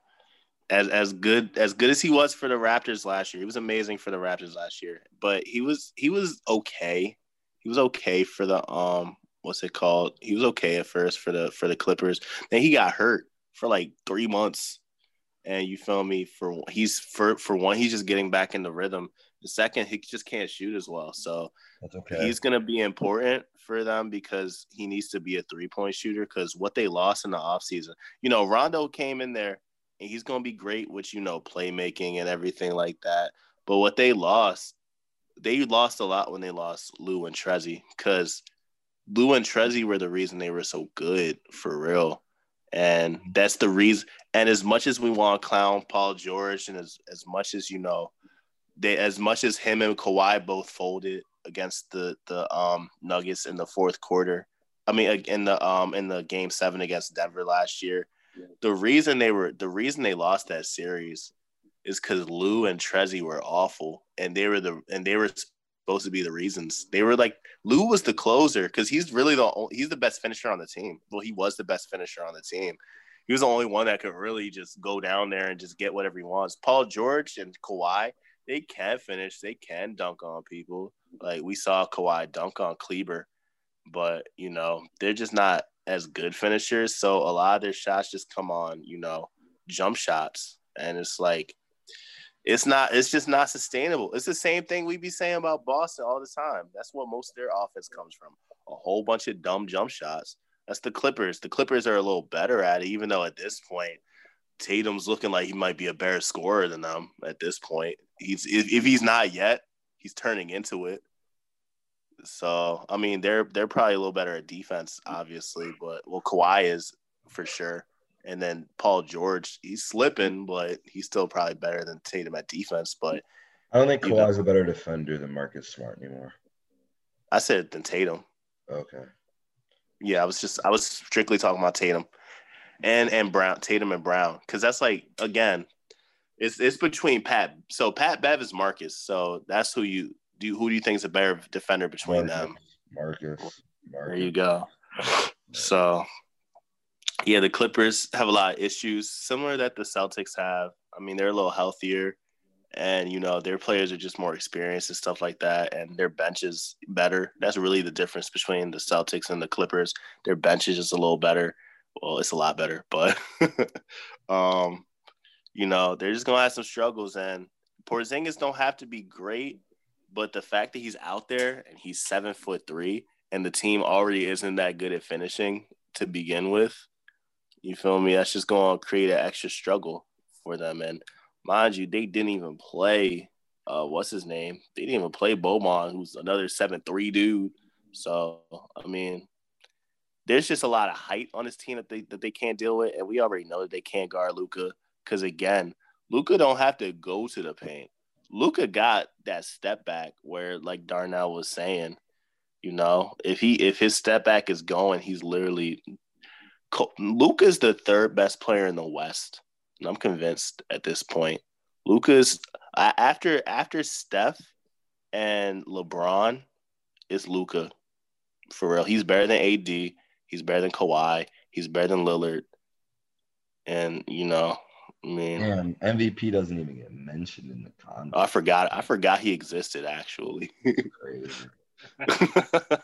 as as good as good as he was for the Raptors last year, he was amazing for the Raptors last year. But he was he was okay. He was okay for the um what's it called? He was okay at first for the for the Clippers. Then he got hurt for like three months. And you feel me? For he's for for one, he's just getting back in the rhythm. The second, he just can't shoot as well. So That's okay. he's gonna be important for them because he needs to be a three point shooter. Because what they lost in the offseason, you know, Rondo came in there and he's gonna be great with you know playmaking and everything like that. But what they lost, they lost a lot when they lost Lou and Trezzy because Lou and Trezzy were the reason they were so good for real. And that's the reason. And as much as we want to clown Paul George, and as, as much as you know, they as much as him and Kawhi both folded against the the um Nuggets in the fourth quarter. I mean, in the um in the game seven against Denver last year. The reason they were the reason they lost that series is because Lou and Trezzy were awful, and they were the and they were supposed to be the reasons. They were like Lou was the closer because he's really the only, he's the best finisher on the team. Well, he was the best finisher on the team. He was the only one that could really just go down there and just get whatever he wants. Paul George and Kawhi, they can finish. They can dunk on people. Like we saw Kawhi dunk on Kleber, but you know they're just not as good finishers. So a lot of their shots just come on, you know, jump shots, and it's like it's not. It's just not sustainable. It's the same thing we be saying about Boston all the time. That's what most of their offense comes from. A whole bunch of dumb jump shots. That's the Clippers. The Clippers are a little better at it, even though at this point, Tatum's looking like he might be a better scorer than them. At this point, he's if, if he's not yet, he's turning into it. So I mean, they're they're probably a little better at defense, obviously, but well, Kawhi is for sure. And then Paul George, he's slipping, but he's still probably better than Tatum at defense. But I don't think Kawhi's a better defender than Marcus Smart anymore. I said than Tatum. Okay. Yeah, I was just I was strictly talking about Tatum and and Brown, Tatum and Brown, because that's like again, it's it's between Pat. So Pat Bev is Marcus. So that's who you do. Who do you think is a better defender between Marcus, them? Marcus. Marcus. There you go. So yeah, the Clippers have a lot of issues, similar that the Celtics have. I mean, they're a little healthier, and you know their players are just more experienced and stuff like that, and their bench is better. That's really the difference between the Celtics and the Clippers. Their bench is just a little better. Well, it's a lot better, but *laughs* um, you know they're just gonna have some struggles, and Porzingis don't have to be great, but the fact that he's out there and he's seven foot three, and the team already isn't that good at finishing to begin with you feel me? That's just going to create an extra struggle for them. And mind you, they didn't even play. Uh, what's his name? They didn't even play Boban, who's another seven three dude. So I mean, there's just a lot of height on this team that they that they can't deal with, and we already know that they can't guard Luka. because again, Luka don't have to go to the paint. Luka got that step back where, like Darnell was saying, you know, if he if his step back is going, he's literally Luka's the third best player in the West, and I'm convinced at this point. Luka's after after Steph and LeBron is Luka. For real, he's better than AD. He's better than Kawhi. He's better than Lillard. And you know, I mean, Damn, MVP doesn't even get mentioned in the contract. Oh, I forgot. I forgot he existed. Actually, crazy. *laughs*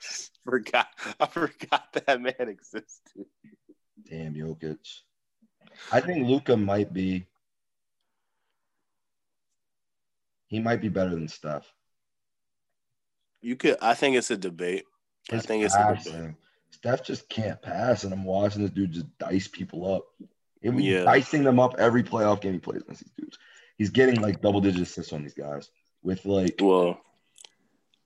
*laughs* *laughs* forgot. I forgot that man existed. Damn Jokic. I think Luka might be. He might be better than Steph. You could. I think it's a debate. His I think passing. it's a debate. Steph just can't pass, and I'm watching this dude just dice people up. And yeah. dicing them up every playoff game he plays against these dudes. He's getting like double digit assists on these guys with like. Well,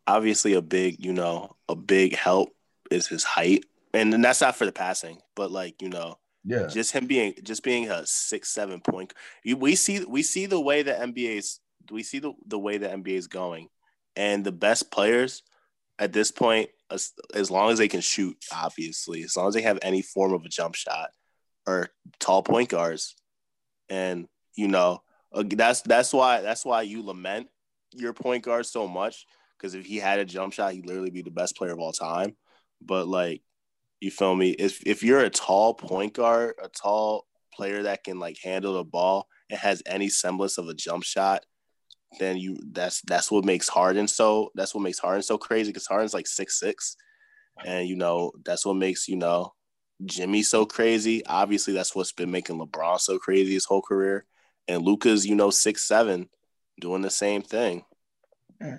obviously a big, you know, a big help is his height, and, that's not for the passing, but like you know, yeah, just him being just being a six seven point. You, we see we see the way the NBA's we see the, the way the NBA is going, and the best players at this point, as, as long as they can shoot, obviously, as long as they have any form of a jump shot, or tall point guards, and you know that's that's why that's why you lament your point guard so much because if he had a jump shot, he'd literally be the best player of all time. But like, you feel me? If if you're a tall point guard, a tall player that can like handle the ball and has any semblance of a jump shot, then you that's that's what makes Harden so that's what makes Harden so crazy because Harden's like six six, and you know that's what makes you know Jimmy so crazy. Obviously, that's what's been making LeBron so crazy his whole career, and Luka's you know six seven, doing the same thing.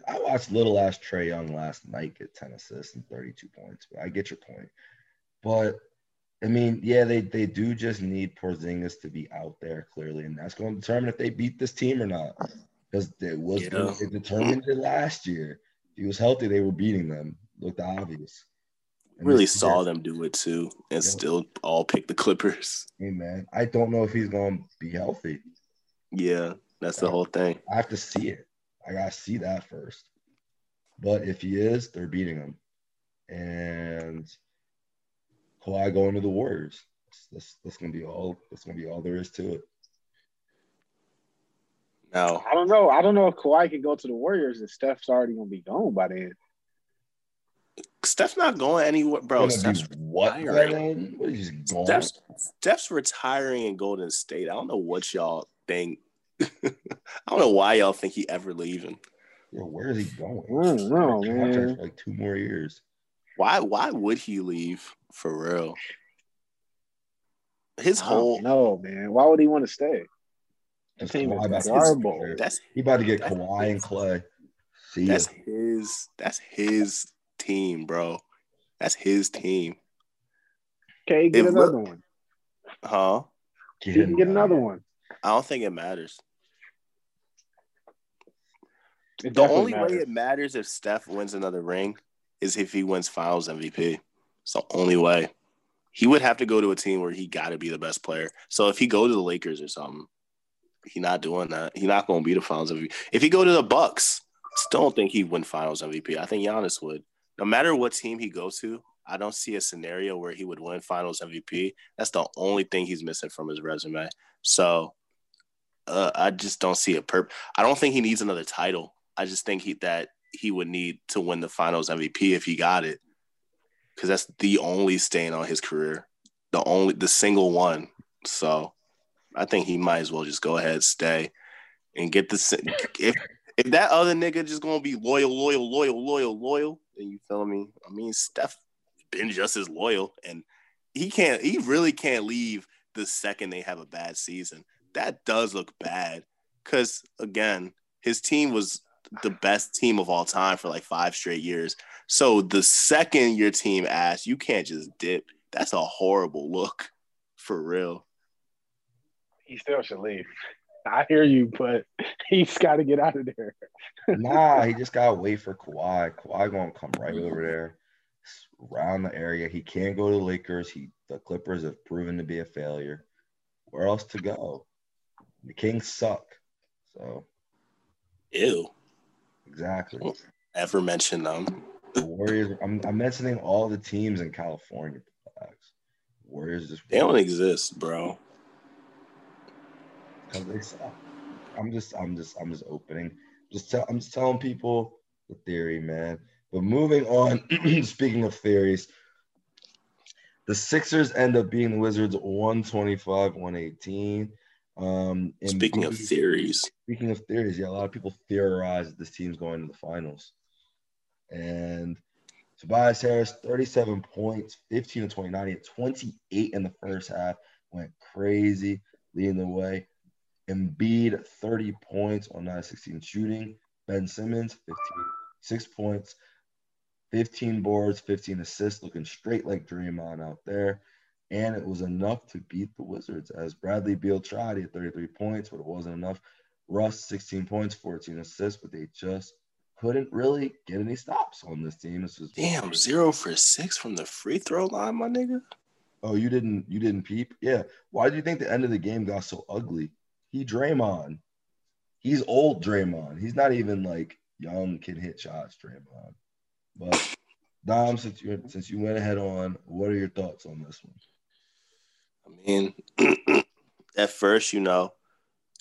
I watched little ass Trae Young last night get 10 assists and 32 points. But I get your point. But I mean, yeah, they, they do just need Porzingis to be out there clearly, and that's going to determine if they beat this team or not. Because it was yeah. it determined it last year. If he was healthy, they were beating them. Looked obvious. And really saw them do it too, and yeah. still all pick the Clippers. *laughs* Hey man, I don't know if he's going to be healthy. Yeah, that's the whole thing. I have to see it. I gotta see that first. But if he is, they're beating him. And Kawhi going to the Warriors. That's, that's gonna be all. That's gonna be all there is to it. No, I don't know. I don't know if Kawhi can go to the Warriors and Steph's already gonna be gone by then. Steph's not going anywhere, bro. Steph's what? Retiring. What is Steph's, Steph's retiring in Golden State. I don't know what y'all think I don't know why y'all think he ever leaving. Yo, where is he going? I don't know, man. For like two more years. Why? Why would he leave for real? His whole no man. Why would he want to stay? The team is about that's he about to get Kawhi and Clay. See that's ya. his. That's his team, bro. That's his team. Okay, get if another one. Huh? Get, get another one. I don't think it matters. It the only matters. way it matters if Steph wins another ring is if he wins Finals MVP. It's the only way. He would have to go to a team where he got to be the best player. So if he go to the Lakers or something, he not doing that. He not going to be the Finals MVP. If he go to the Bucks, I still don't think he win Finals MVP. I think Giannis would. No matter what team he goes to, I don't see a scenario where he would win Finals MVP. That's the only thing he's missing from his resume. So uh, I just don't see a perp. I don't think he needs another title. I just think he that he would need to win the Finals MVP if he got it, because that's the only stain on his career, the only the single one. So I think he might as well just go ahead, stay, and get the if if that other nigga just gonna be loyal, loyal, loyal, loyal, loyal, then you feel me? I mean, Steph been just as loyal, and he can't. He really can't leave the second they have a bad season. That does look bad, because again, his team was the best team of all time for like five straight years. So the second your team asks, you can't just dip. That's a horrible look, for real. He still should leave. I hear you, but *laughs* he's got to get out of there. nah, he *laughs* just got to wait for Kawhi. Kawhi gonna come right over there, around the area. He can't go to the Lakers. He the Clippers have proven to be a failure. Where else to go? The Kings suck. So, ew. Exactly. ever mention them. The Warriors. I'm, I'm mentioning all the teams in California. Warriors just they don't exist, bro. Because they suck. I'm just I'm just I'm just opening. Just tell I'm just telling people the theory, man. But moving on, *clears throat* speaking of theories, the Sixers end up being the Wizards 125, 118. Um, speaking of theories, speaking of theories, yeah, a lot of people theorize that this team's going to the finals. And Tobias Harris, 37 points, 15 to 29, he 28 in the first half, went crazy, leading the way. Embiid, 30 points on 9 16 shooting. Ben Simmons, 15, 6 points, 15 boards, 15 assists, looking straight like Draymond out there and it was enough to beat the Wizards as Bradley Beal tried. He had 33 points, but it wasn't enough. Russ, 16 points, 14 assists, but they just couldn't really get any stops on this team. This was damn zero for six from the free throw line, my nigga. Oh, you didn't you didn't peep? Yeah. Why do you think the end of the game got so ugly? He Draymond. He's old Draymond. He's not even like young can hit shots, Draymond. But Dom, since you since you went ahead on, what are your thoughts on this one? I mean, *clears throat* at first, you know,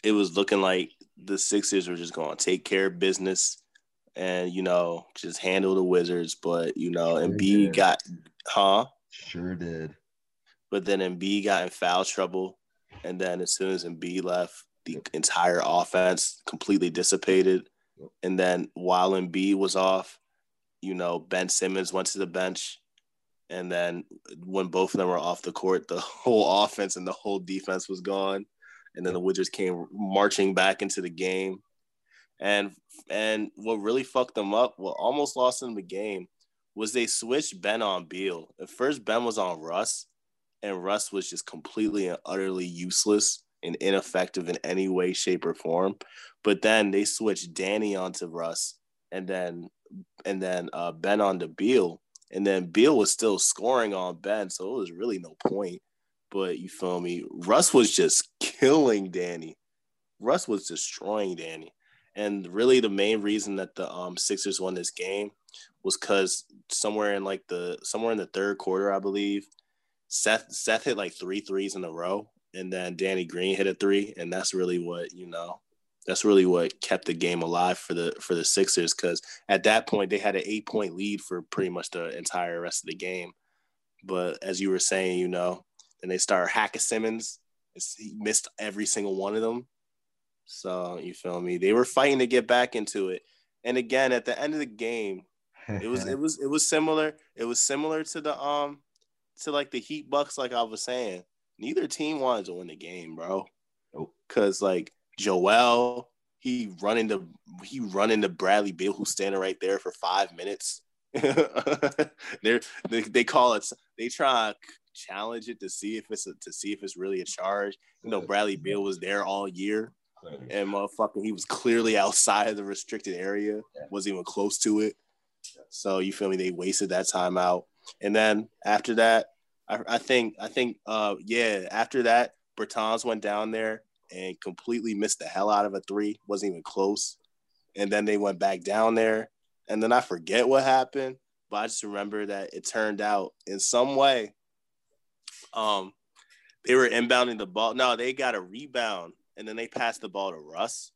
it was looking like the Sixers were just going to take care of business and, you know, just handle the Wizards. But, you know, sure Embiid did. got, huh? Sure did. But then Embiid got in foul trouble. And then as soon as Embiid left, the entire offense completely dissipated. And then while Embiid was off, you know, Ben Simmons went to the bench and then when both of them were off the court, the *laughs* whole offense and the whole defense was gone. And then the Wizards came marching back into the game. And and what really fucked them up, what almost lost them the game, was they switched Ben on Beal. At first, Ben was on Russ, and Russ was just completely and utterly useless and ineffective in any way, shape, or form. But then they switched Danny onto Russ, and then and then uh, Ben onto Beal and then Beal was still scoring on Ben, so it was really no point. But you feel me? Russ was just killing Danny. Russ was destroying Danny. And really the main reason that the um, Sixers won this game was because somewhere in like the somewhere in the third quarter, I believe, Seth Seth hit like three threes in a row, and then Danny Green hit a three, and that's really what you know that's really what kept the game alive for the for the Sixers because at that point they had an eight point lead for pretty much the entire rest of the game. But as you were saying, you know, then they start hacking Simmons. He missed every single one of them. So you feel me? They were fighting to get back into it. And again, at the end of the game, it was it *laughs* was it was similar. It was similar to the um to like the Heat Bucks, like I was saying. Neither team wanted to win the game, bro. Cause like Joel, he running the he running the Bradley Beal who's standing right there for five minutes. *laughs* they they call it they try to challenge it to see if it's a, to see if it's really a charge. You know, Bradley Beal was there all year, and motherfucking he was clearly outside of the restricted area, wasn't even close to it. So you feel me? They wasted that time out, and then after that, I, I think I think uh yeah after that, Bertans went down there and completely missed the hell out of a three, wasn't even close, and then they went back down there, and then I forget what happened, but I just remember that it turned out in some way um, they were inbounding the ball. No, they got a rebound and then they passed the ball to Russ.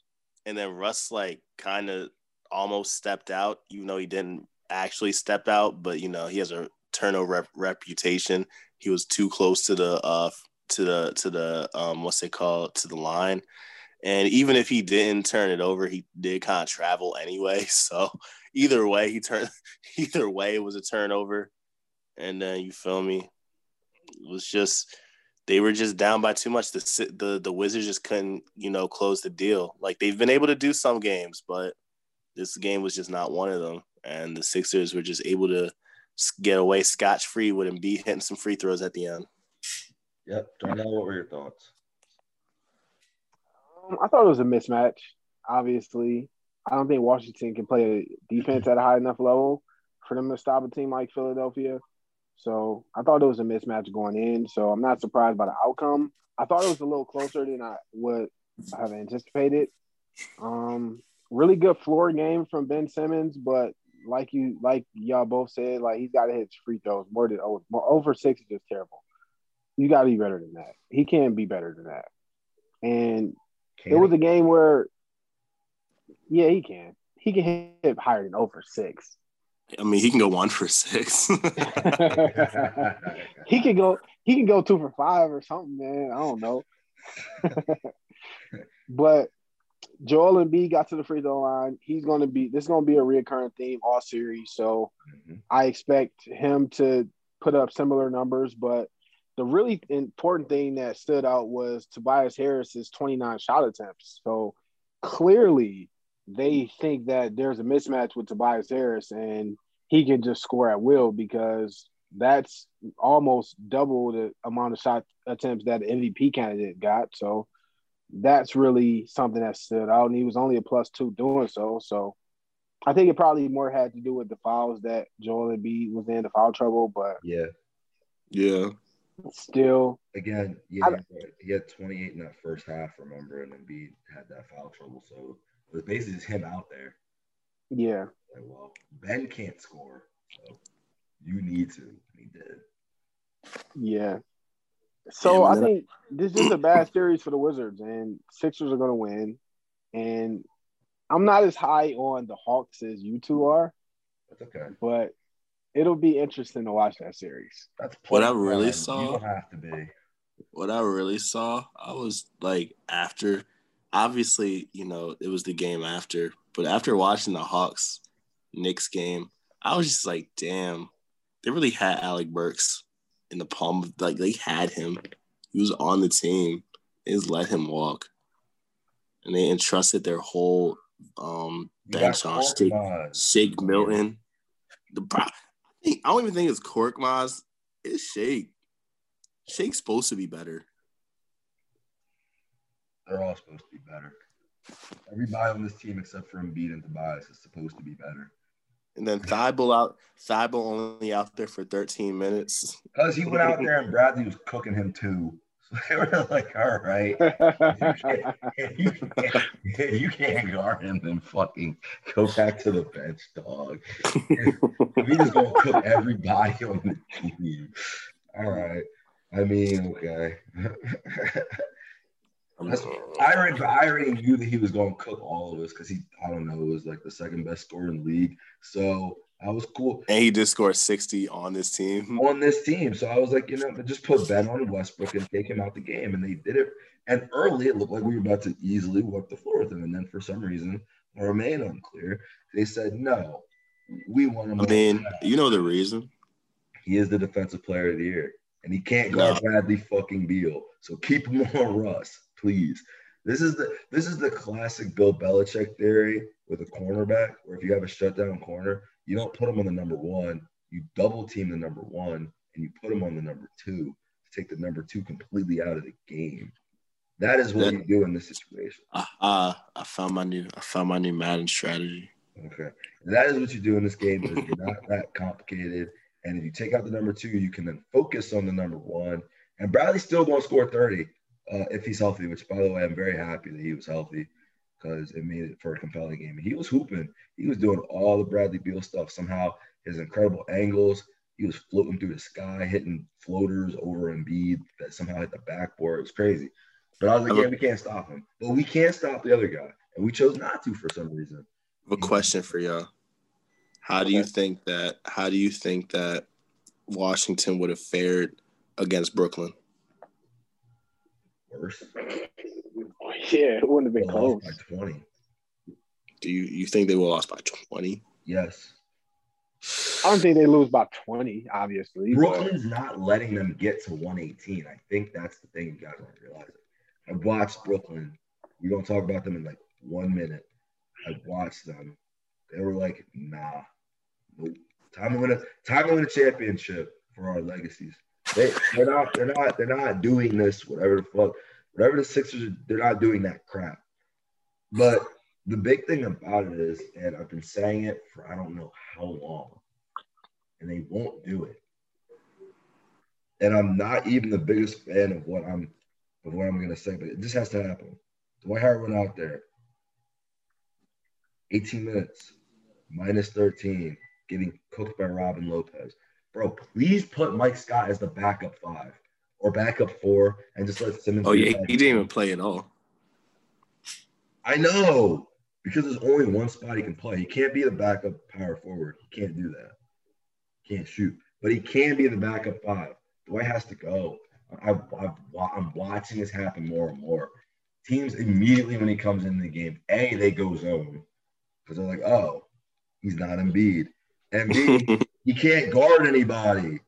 And then Russ like kind of almost stepped out, even though he didn't actually step out, but you know, he has a turnover rep- reputation. He was too close to the uh to the to the um what's it called to the line. And even if he didn't turn it over, he did kind of travel anyway. *laughs* So either way, he turned *laughs* either way it was a turnover. And then you feel me? It was just they were just down by too much. The the the Wizards just couldn't, you know, close the deal. Like they've been able to do some games, but this game was just not one of them. And the Sixers were just able to get away scotch free with Embiid hitting some free throws at the end. Yep. Darnell, what were your thoughts? Um, I thought it was a mismatch. Obviously, I don't think Washington can play a defense at a high enough level for them to stop a team like Philadelphia. So I thought it was a mismatch going in. So I'm not surprised by the outcome. I thought it was a little closer than I would have anticipated. Um, really good floor game from Ben Simmons, but like you, like y'all both said, like he's got to hit free throws more than over, over six is just terrible. You got to be better than that. He can't be better than that. And can it was a game where, yeah, he can. He can hit higher than over six. I mean, he can go one for six. *laughs* he can go. He can go two for five or something, man. I don't know. *laughs* but Joel Embiid got to the free throw line. He's going to be. This is going to be a recurring theme all series. So mm-hmm. I expect him to put up similar numbers. But the really important thing that stood out was Tobias Harris's 29 shot attempts. So clearly they think that there's a mismatch with Tobias Harris and he can just score at will because that's almost double the amount of shot attempts that the MVP candidate got. So that's really something that stood out. And he was only a plus two doing so. So I think it probably more had to do with the fouls that Joel Embiid was in the foul trouble, but yeah, yeah, still again, yeah, I, he had 28 in that first half. Remember, and Embiid had that foul trouble, so it was basically just him out there. Yeah. Like, well, Ben can't score, so you need to. he did. Yeah. So I think this is a bad series for the Wizards, and Sixers are going to win. And I'm not as high on the Hawks as you two are. That's okay. But it'll be interesting to watch that series. That's what I really saw. You don't have to be. What I really saw, I was like after. Obviously, you know, it was the game after, but after watching the Hawks Knicks game, I was just like, damn, they really had Alec Burks in the palm of like they had him. He was on the team. They just let him walk. And they entrusted their whole um bench on Shake, Shake Milton. The I, think, I don't even think it's Korkmaz. It's Shake. Shake's supposed to be better. They're all supposed to be better. Everybody on this team except for Embiid and Tobias is supposed to be better. And then Thybulle out, Thybulle only out there for 13 minutes. Because he went out there and Bradley was cooking him too. They *laughs* were like, all right, you can't, you *laughs* can't, you can't guard him, then fucking go back to the bench, dog. *laughs* we just gonna cook everybody on the team. All right. I mean, okay. I already, I already knew that he was going to cook all of us because he, I don't know, was like the second best scorer in the league. So I was cool. And he did score 60 on this team. *laughs* On this team. So I was like, you know, just put Ben on Westbrook and take him out the game. And they did it. And early, it looked like we were about to easily walk the floor with him. And then for some reason, or remain unclear. They said, no, we want him. I mean, you know the reason? He is the defensive player of the year. And he can't guard no. Bradley fucking Beal. So keep him *laughs* on Russ please. This is the this is the classic Bill Belichick theory with a cornerback, where if you have a shutdown corner, you don't put him on the number one, you double team the number one, and you put him on the number two to take the number two completely out of the game. That is what that, you do in this situation. Uh, uh, I found my new I found my new Madden strategy. Okay, and that is what you do in this game. Is you're not that complicated, and if you take out the number two, you can then focus on the number one. And Bradley's still going to score thirty uh, if he's healthy. Which, by the way, I'm very happy that he was healthy because it made it for a compelling game. He was hooping. He was doing all the Bradley Beal stuff. Somehow, his incredible angles. He was floating through the sky, hitting floaters over Embiid that somehow hit the backboard. It was crazy. But I was like, yeah, we can't stop him. But we can't stop the other guy. And we chose not to for some reason. A question for y'all. How do you think that how do you think that Washington would have fared against Brooklyn? Worse. *laughs* Yeah, it wouldn't have been close. By 20. Do you, you think they will lost by 20? Yes. I don't think they lose by 20, obviously. Brooklyn's but... not letting them get to 118. I think that's the thing you guys don't realize. I watched Brooklyn. We're gonna talk about them in like one minute. I watched them. They were like, nah, nope. Time to win a time to win a championship for our legacies. They they're not they're not they're not doing this, whatever the fuck. Whatever the Sixers are, they're not doing that crap. But the big thing about it is, and I've been saying it for I don't know how long, and they won't do it. And I'm not even the biggest fan of what I'm of what I'm gonna say, but it just has to happen. Dwight Howard went out there, 18 minutes, minus 13, getting cooked by Robin Lopez. Bro, please put Mike Scott as the backup five or backup four and just let Simmons. Oh, yeah, he didn't even play at all. I know because there's only one spot he can play. He can't be the backup power forward. He can't do that. He can't shoot, but he can be the backup five. Dwight has to go. I, am watching this happen more and more. Teams immediately when he comes into the game, A, they go zone because they're like, oh, he's not Embiid. And B, *laughs* he can't guard anybody.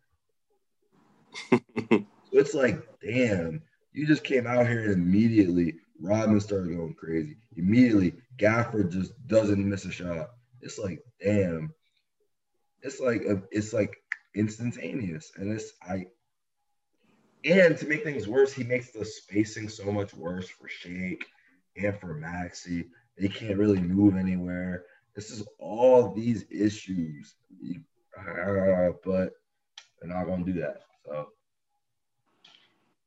*laughs* it's like, damn, you just came out here and immediately Rodman started going crazy. Immediately, Gafford just doesn't miss a shot. It's like, damn. It's like a, it's like instantaneous. And it's I and to make things worse, he makes the spacing so much worse for Shake and for Maxey. They can't really move anywhere. This is all these issues, uh, but they're not to do that. So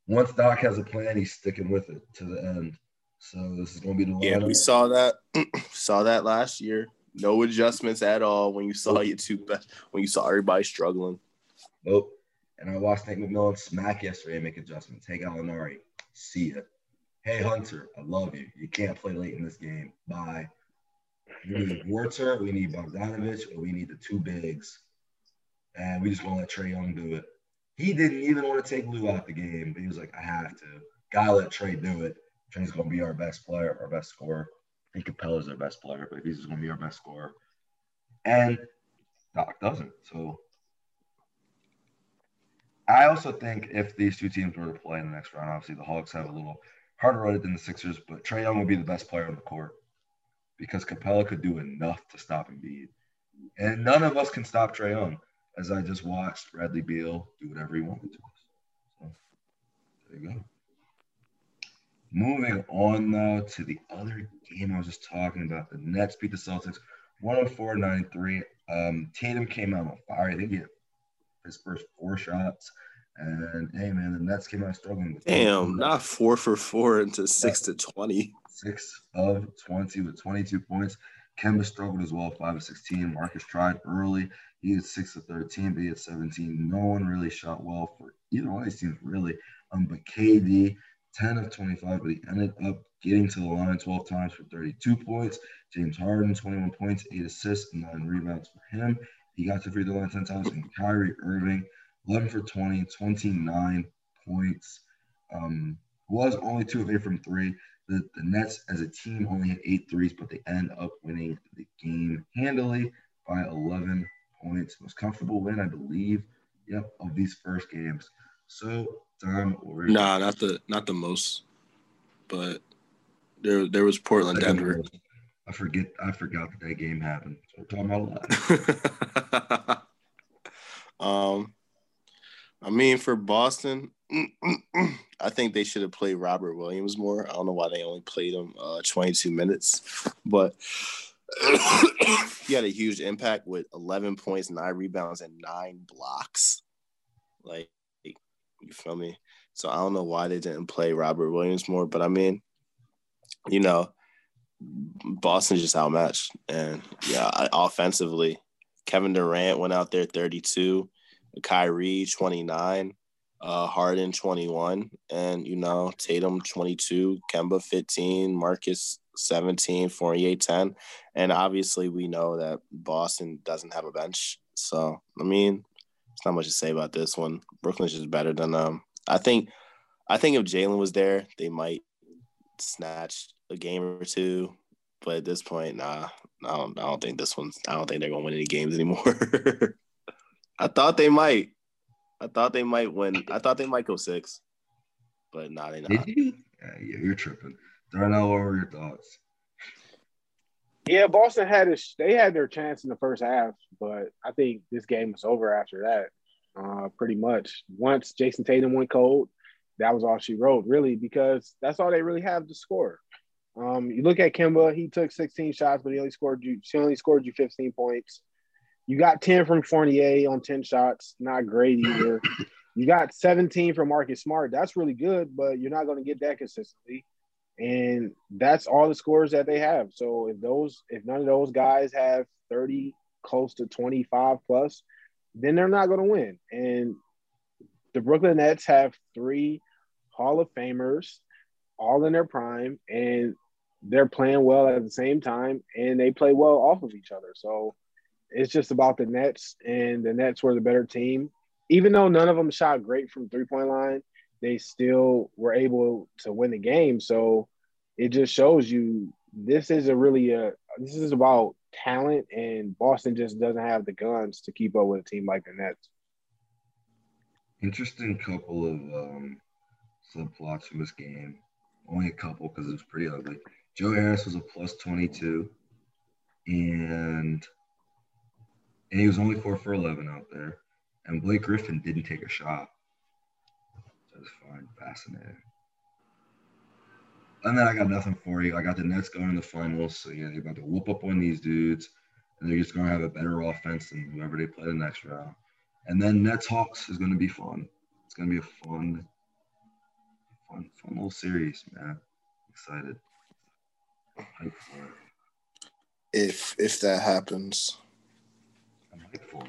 once Doc has a plan, he's sticking with it to the end. So this is going to be the one. yeah. We saw that *clears throat* saw that last year. No adjustments at all when you saw you two best when you saw everybody struggling. Nope. And I watched Nate McMillan smack yesterday and make adjustments. Hey Gallinari, see it. Hey Hunter, I love you. You can't play late in this game. Bye. We need Huerter, we need Bogdanovich, or we need the two bigs. And we just want to let Trae Young do it. He didn't even want to take Lou out the game, but he was like, I have to. Gotta let Trae do it. Trae's gonna be our best player, our best scorer. I think Capela's our best player, but he's gonna be our best scorer. And Doc doesn't. So I also think if these two teams were to play in the next round, obviously the Hawks have a little harder road than the Sixers, but Trae Young would be the best player on the court because Capela could do enough to stop Embiid. And none of us can stop Trae Young, as I just watched Bradley Beal do whatever he wanted to us. So there you go. Moving on now to the other game I was just talking about. The Nets beat the Celtics 104 93. Um, Tatum came out on fire. I think he his first four shots. And hey, man, the Nets came out struggling. With Damn, not four for four into six to 20. Six of 20 with 22 points. Kemba struggled as well, 5 of 16. Marcus tried early. He had 6 of 13, but he had 17. No one really shot well for either one of these teams, really. Um, but KD, 10 of 25, but he ended up getting to the line 12 times for 32 points. James Harden, 21 points, 8 assists, 9 rebounds for him. He got to free throw line 10 times. And Kyrie Irving, 11 for 20, 29 points. Um, was only two of eight from three. The, the Nets as a team only had eight threes, but they end up winning the game handily by 11 points. Most comfortable win, I believe, yep, of these first games. So, Dom, nah, not the not the most, but There, there was Portland, Denver. I forget. I forgot that that game happened. So we're talking about a lot. *laughs* um, I mean, for Boston, *clears throat* I think they should have played Robert Williams more. I don't know why they only played him uh, 22 minutes, but he had a huge impact with 11 points, nine rebounds, and nine blocks. Like, you feel me? So I don't know why they didn't play Robert Williams more, but I mean, you know, Boston just outmatched, and yeah, offensively, Kevin Durant went out there 32, Kyrie 29, uh, Harden 21, and you know, Tatum 22, Kemba 15, Marcus 17, Fournier 10. And obviously, we know that Boston doesn't have a bench. So, I mean, it's not much to say about this one. Brooklyn's just better than them. I think, I think if Jalen was there, they might snatch a game or two. But at this point, nah, I don't, I don't think this one's, I don't think they're going to win any games anymore. *laughs* I thought they might. I thought they might win. I thought they might go six, but nah, they not. Did you? Yeah, you're tripping. Darnell, what were your thoughts? Yeah, Boston had a, they had their chance in the first half, but I think this game was over after that. Uh, pretty much once Jayson Tatum went cold, that was all she wrote, really, because that's all they really have to score. Um, you look at Kemba; he took 16 shots, but he only scored you. She only scored you 15 points. You got 10 from Fournier on 10 shots. Not great either. *laughs* you got 17 from Marcus Smart. That's really good, but you're not going to get that consistently. And that's all the scores that they have. So if those, if none of those guys have 30, close to 25 plus, then they're not going to win. And the Brooklyn Nets have three Hall of Famers all in their prime, and they're playing well at the same time, and they play well off of each other. So it's just about the Nets, and the Nets were the better team. Even though none of them shot great from three point line, they still were able to win the game. So it just shows you this is a really a this is about talent, and Boston just doesn't have the guns to keep up with a team like the Nets. Interesting couple of um, subplots from this game. Only a couple because it was pretty ugly. Joe Harris was a plus 22, and and he was only four for 11 out there. And Blake Griffin didn't take a shot. Was fine, fascinating. And then I got nothing for you. I got the Nets going in the finals. So, yeah, they're about to whoop up on these dudes. And they're just going to have a better offense than whoever they play the next round. And then Nets Hawks is going to be fun. It's going to be a fun, fun, fun little series, man. Excited. If if that happens, for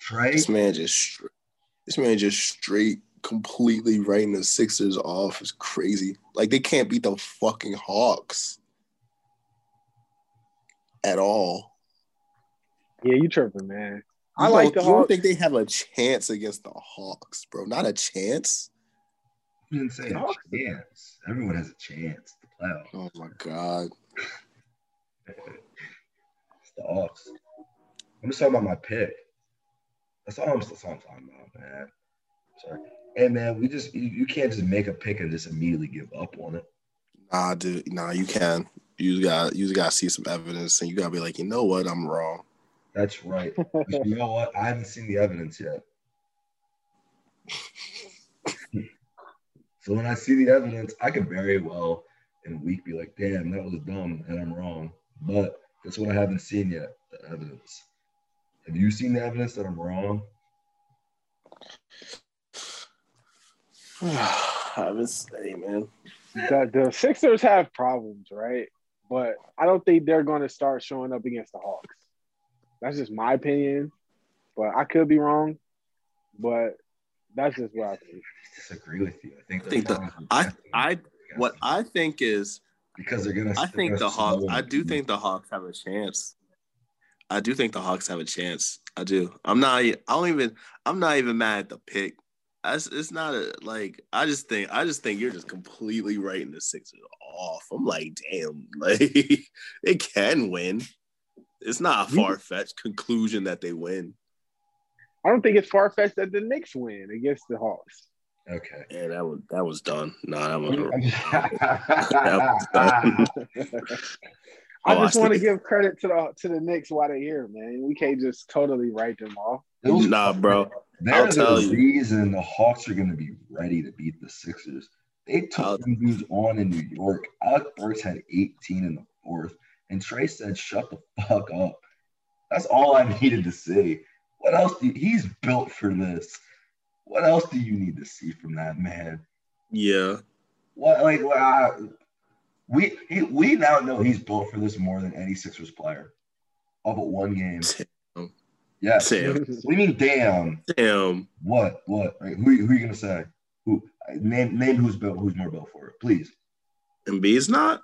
Trae, this man just this man just straight completely writing the Sixers off is crazy. Like they can't beat the fucking Hawks at all. Yeah, you tripping, man. I like the Hawks. don't think they have a chance against the Hawks, bro. Not a chance. You didn't say a chance. Everyone has a chance to play. Oh my god. it's the Hawks. I'm just talking about my pick. That's all I'm, that's all I'm talking about, man. Sorry. Hey, man, we just you, you can't just make a pick and just immediately give up on it. Nah, dude. Nah, you can. You got you got to see some evidence, and you got to be like, you know what, I'm wrong. That's right. *laughs* you know what? I haven't seen the evidence yet. so when I see the evidence, I could very well in a week be like, damn, that was dumb and I'm wrong. But that's what I haven't seen yet, the evidence. Have you seen the evidence that I'm wrong? *sighs* I haven't say, man. The, the Sixers have problems, right? But I don't think they're going to start showing up against the Hawks. That's just my opinion, but I could be wrong. But that's just what I think. I disagree with you. I think, I think the, I I what I think is because they're gonna. I think the Hawks. I do think the Hawks have a chance. I do think the Hawks have a chance. I do. I'm not. I don't even. I'm not even mad at the pick. It's, it's not a like. I just think. I just think you're just completely writing the Sixers off. I'm like, damn. *laughs* Like they can win. It's not a far fetched conclusion that they win. I don't think it's far fetched that the Knicks win against the Hawks. Okay. Yeah, that was that was done. No, that *laughs* was, that was done. *laughs* Oh, I oh, just want to give credit to the to the Knicks while they're here, man. We can't just totally write them off. Nah, bro. There's the reason the Hawks are going to be ready to beat the Sixers. They took them dudes on in New York. Alec Burks had 18 in the fourth, and Trae said, "Shut the fuck up." That's all I *laughs* needed to see. What else? Do you, he's built for this. What else do you need to see from that man? Yeah. What like uh, we he, we now know he's built for this more than any Sixers player. All but one game. *laughs* Yes. Damn. What do you mean, damn? Damn. What? What? Right, who, who are you gonna say? Who? Name name who's built who's more built for it, please. Embiid's not.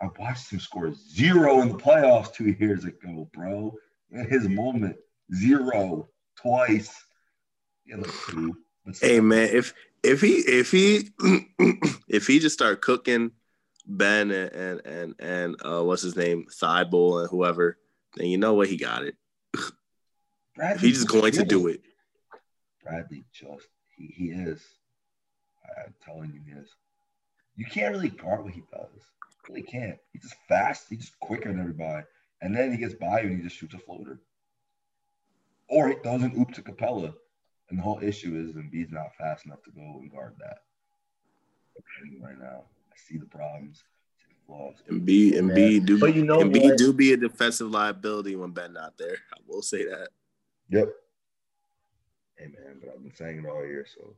I watched him score zero in the playoffs two years ago, bro. In his moment, zero twice. Yeah, like two. Hey man, if if he if he *clears throat* if he just start cooking Ben and and and, and uh, what's his name, Thybulle and whoever, then you know what he got it. If he's just going to do it. Bradley just he, he is. I'm telling you, he is. You can't really guard what he does. You really can't. He's just fast. He's just quicker than everybody. And then he gets by you and he just shoots a floater. Or he doesn't oop to Capela. And the whole issue is Embiid's not fast enough to go and guard that. Right now, I see the problems. And B and B do, but you know, and B do be a defensive liability when Ben not there. I will say that. Yep. Hey man, but I've been saying it all year, so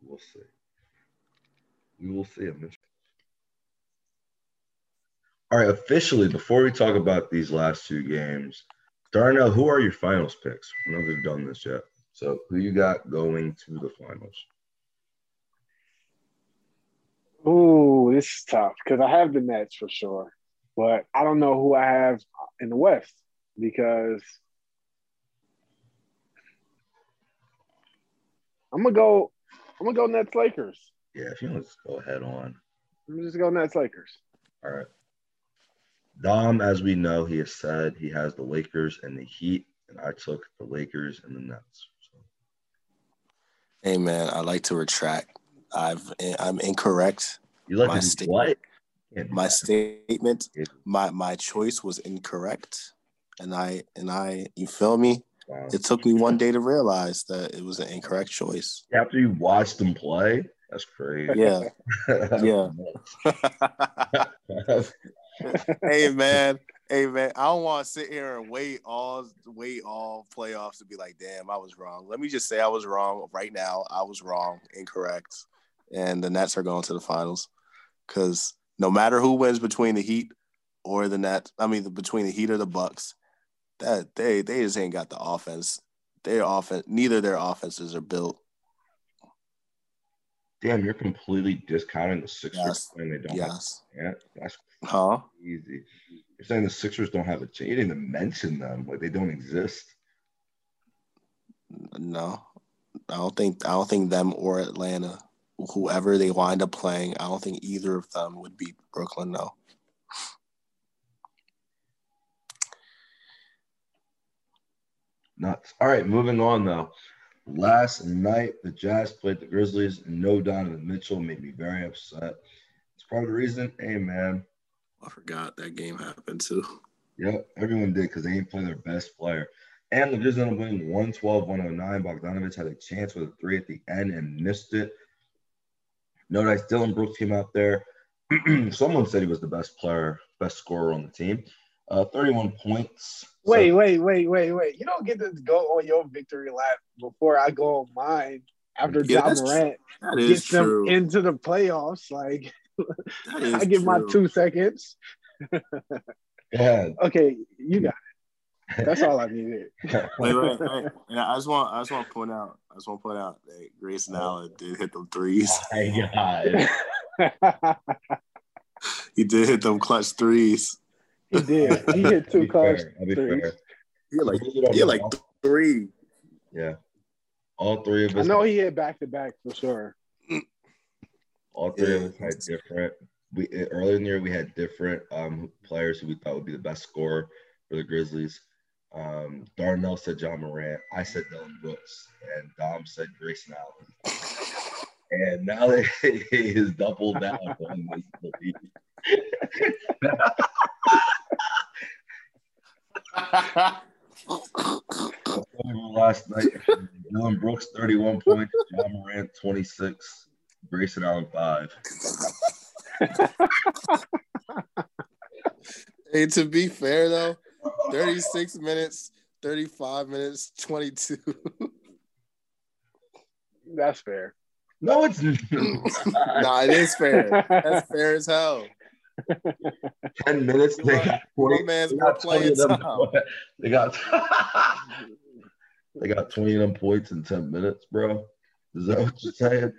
we'll see. We will see him. All right, officially, before we talk about these last two games, Darnell, who are your finals picks? I know we've done this yet. So who you got going to the finals? Ooh, this is tough because I have the Nets for sure, but I don't know who I have in the West because I'm gonna go. I'm gonna go Nets Lakers. Yeah, if you want to go head on. I'm just go Nets Lakers. All right. Dom, as we know, he has said he has the Lakers and the Heat, and I took the Lakers and the Nets. Hey man, I like to retract. I've I'm incorrect. You like my sta- what? My statement, my my choice was incorrect, and I and I, you feel me? Wow. It took me one day to realize that it was an incorrect choice. After you watched them play, that's crazy. Yeah, *laughs* yeah. *laughs* hey man, Hey man, I don't want to sit here and wait all wait all playoffs to be like, damn, I was wrong. Let me just say I was wrong right now. I was wrong, incorrect, and the Nets are going to the finals because no matter who wins between the Heat or the Nets, I mean, between the Heat or the Bucks, that they they just ain't got the offense. Their offense, neither their offenses are built. Damn, you're completely discounting the Sixers yes. when they don't. Yes. Have, yeah, that's huh? Easy. You're saying the Sixers don't have a chance. You didn't even mention them, like they don't exist. No, I don't think I don't think them or Atlanta, whoever they wind up playing, I don't think either of them would beat Brooklyn. No. Nuts. All right, moving on though. Last night, the Jazz played the Grizzlies, and no Donovan Mitchell made me very upset. It's part of the reason. Hey, man, I forgot that game happened too. Yeah, everyone did because they didn't play their best player. And the Grizzlies ended up winning 112 109. Bogdanovich had a chance with a three at the end and missed it. Notice Dillon Brooks came out there. *clears throat* Someone said he was the best player, best scorer on the team. Uh, 31 points. Wait, so- wait, wait, wait, wait. You don't get to go on your victory lap before I go on mine after yeah, Ja Morant gets true. them into the playoffs. Like *laughs* I give my two seconds. yeah. *laughs* Okay, you got it. That's all I needed. *laughs* wait, wait, wait. I just want, I just want to point out, I just want to point out that Grayson Allen did hit them threes. Oh my God. he did hit them clutch threes. He *laughs* did. He hit two clutch threes. He had like, he had like three. Yeah. All three of us. I know he hit back to back for sure. All three yeah. of us had different. We earlier in the year we had different um, players who we thought would be the best scorer for the Grizzlies. Um, Darnell said Ja Morant. I said Dillon Brooks, and Dom said Grayson Allen. And now they is *laughs* doubled down on this *laughs* belief. Last night, Dillon Brooks 31 points, Ja Morant 26, Grayson Allen 5. *laughs* hey, to be fair though, 36 minutes, 35 minutes, 22. That's fair. No, it's *laughs* nah, it is fair. That's fair as hell. 10 minutes. They got 20, man's they got 20 of them. They got *laughs* they got 20 of them points in 10 minutes, bro. Is that what you're saying?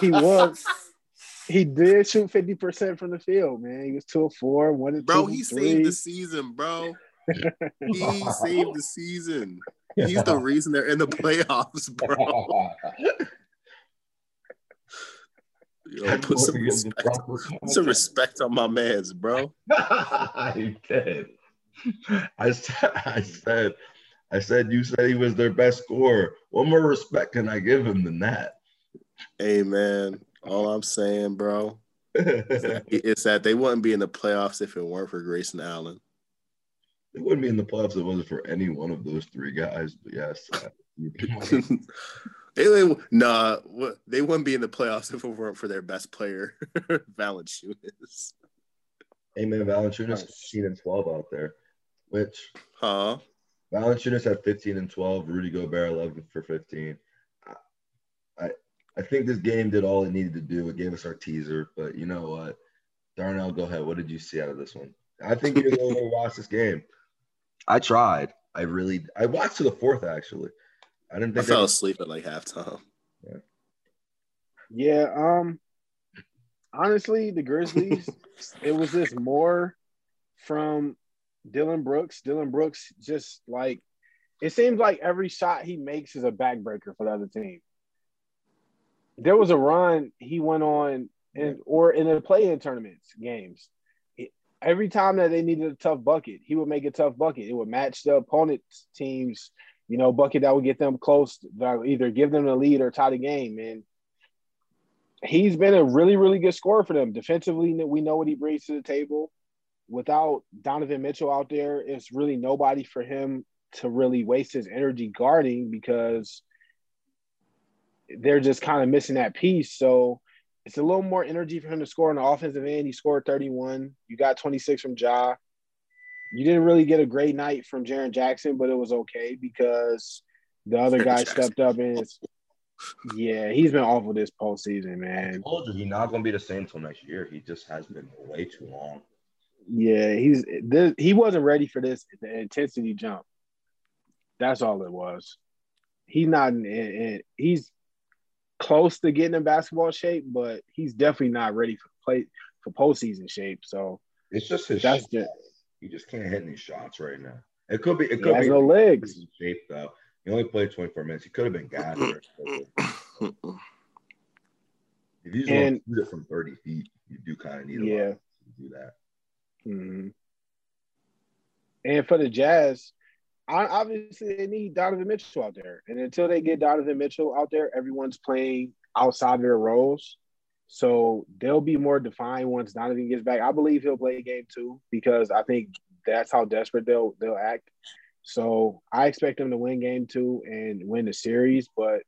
*laughs* he was. He did shoot 50% from the field, man. He was 2 of 4, 1 of Bro, he three. saved the season, bro. *laughs* he saved the season. He's the reason they're in the playoffs, bro. Yo, put some respect, some respect on my man's, bro. *laughs* I did. I said, I said, I said, you said he was their best scorer. What more respect can I give him than that? Hey, man, all I'm saying, bro, *laughs* is that they wouldn't be in the playoffs if it weren't for Grayson Allen. They wouldn't be in the playoffs if it wasn't for any one of those three guys. But yes, uh, *laughs* they, nah, they wouldn't be in the playoffs *laughs* if it weren't for their best player, *laughs* Valanciunas. Amen. Valanciunas 15 and 12 out there, which huh? Valanciunas had 15 and 12. Rudy Gobert 11 for 15. I, I think this game did all it needed to do. It gave us our teaser, but you know what? Darnell, go ahead. What did you see out of this one? I think you're going to watch this game. I tried. I really. I watched to the fourth actually. I didn't. I fell asleep at like halftime. Yeah. Yeah. Um. Honestly, the Grizzlies. *laughs* it was just more from Dillon Brooks. Dillon Brooks just like it seems like every shot he makes is a backbreaker for the other team. There was a run he went on and or in the play-in tournaments games. Every time that they needed a tough bucket, he would make a tough bucket. It would match the opponent's team's, you know, bucket that would get them close, that would either give them the lead or tie the game. And he's been a really, really good scorer for them. Defensively, we know what he brings to the table without Donovan Mitchell out there, it's really nobody for him to really waste his energy guarding because they're just kind of missing that piece. So it's a little more energy for him to score on the offensive end. He scored 31. You got 26 from Ja. You didn't really get a great night from Jaren Jackson, but it was okay because the other guy stepped up and yeah, he's been awful this postseason, man. I told you he's not gonna be the same until next year. He just has been way too long. Yeah, he's this, he wasn't ready for this the intensity jump. That's all it was. He's not in, in, he's close to getting in basketball shape, but he's definitely not ready for play for postseason shape. So it's just his that's just he just can't hit any shots right now. It could be it could be no legs shape though. He only played 24 minutes. He could have been gassed. if you just and, shoot it from 30 feet, you do kind of need a yeah. to do that. Mm-hmm. And for the Jazz, obviously they need Donovan Mitchell out there. And until they get Donovan Mitchell out there, everyone's playing outside their roles. So they'll be more defined once Donovan gets back. I believe he'll play game two because I think that's how desperate they'll they'll act. So I expect them to win game two and win the series, but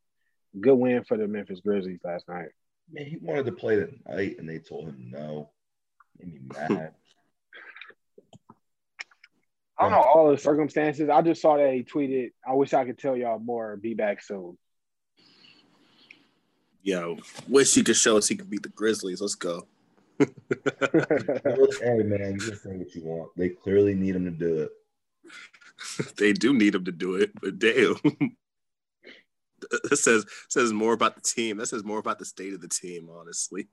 good win for the Memphis Grizzlies last night. Man, he wanted to play tonight and they told him no. Made me mad. *laughs* I don't know all the circumstances. I just saw that he tweeted, I wish I could tell y'all more. Be back soon. Yo, wish he could show us he can beat the Grizzlies. Let's go. *laughs* hey man, you can say what you want. They clearly need him to do it. *laughs* they do need him to do it, but damn. *laughs* that says says more about the team. That says more about the state of the team, honestly.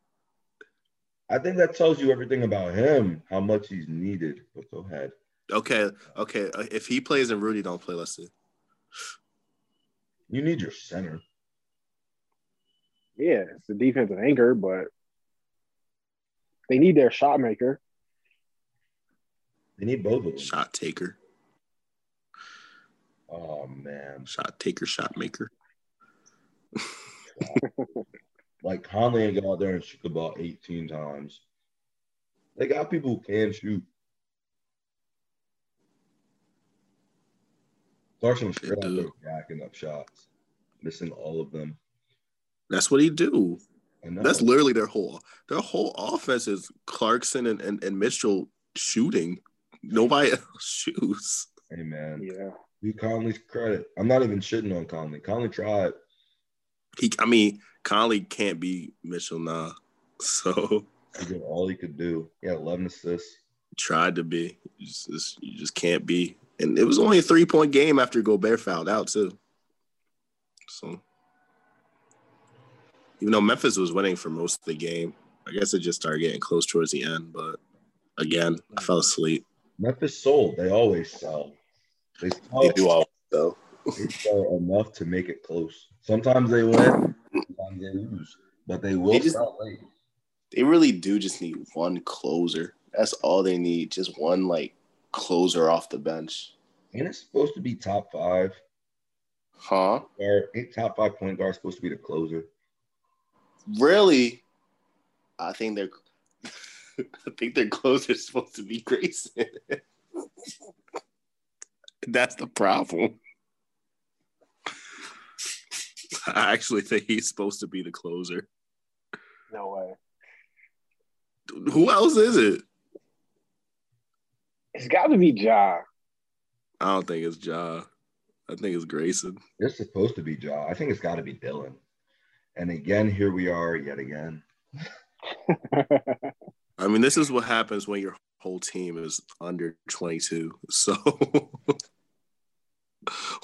I think that tells you everything about him, how much he's needed. But go ahead. Okay, okay. Uh, if he plays and Rudy don't play, let's see. You need your center. Yeah, it's the defensive anchor, but they need their shot maker. They need both of them. Shot taker. Oh man. Shot taker, shot maker. *laughs* like Conley ain't go out there and shoot the ball 18 times. They got people who can shoot. Clarkson was straight out there jacking up shots, missing all of them. That's what he do. That's literally their whole their whole offense is Clarkson and, and, and Mitchell shooting. Nobody else *laughs* shoots. Hey man. Yeah. Be Conley's credit. I'm not even shitting on Conley. Conley tried. He I mean, Conley can't be Mitchell now. *laughs* So he did all he could do. He had 11 assists. Tried to be. You just, you just can't be. And it was only a three point game after Gobert fouled out too. So even though Memphis was winning for most of the game, I guess it just started getting close towards the end. But again, I fell asleep. Memphis sold. They always sell. They, sell, they do all though. they sell enough to make it close. Sometimes they win, sometimes they lose, but they will they just, sell late. They really do just need one closer. That's all they need. Just one like closer off the bench. And it's supposed to be top five. Huh? Or top five point guard supposed to be the closer? Really? I think they're *laughs* I think their clothes are supposed to be Grayson. *laughs* That's the problem. I actually think he's supposed to be the closer. No way. Who else is it? It's got to be Ja. I don't think it's Ja. I think it's Grayson. It's supposed to be Ja. I think it's got to be Dillon. And again, here we are yet again. *laughs* I mean, this is what happens when your whole team is under 22. So *laughs*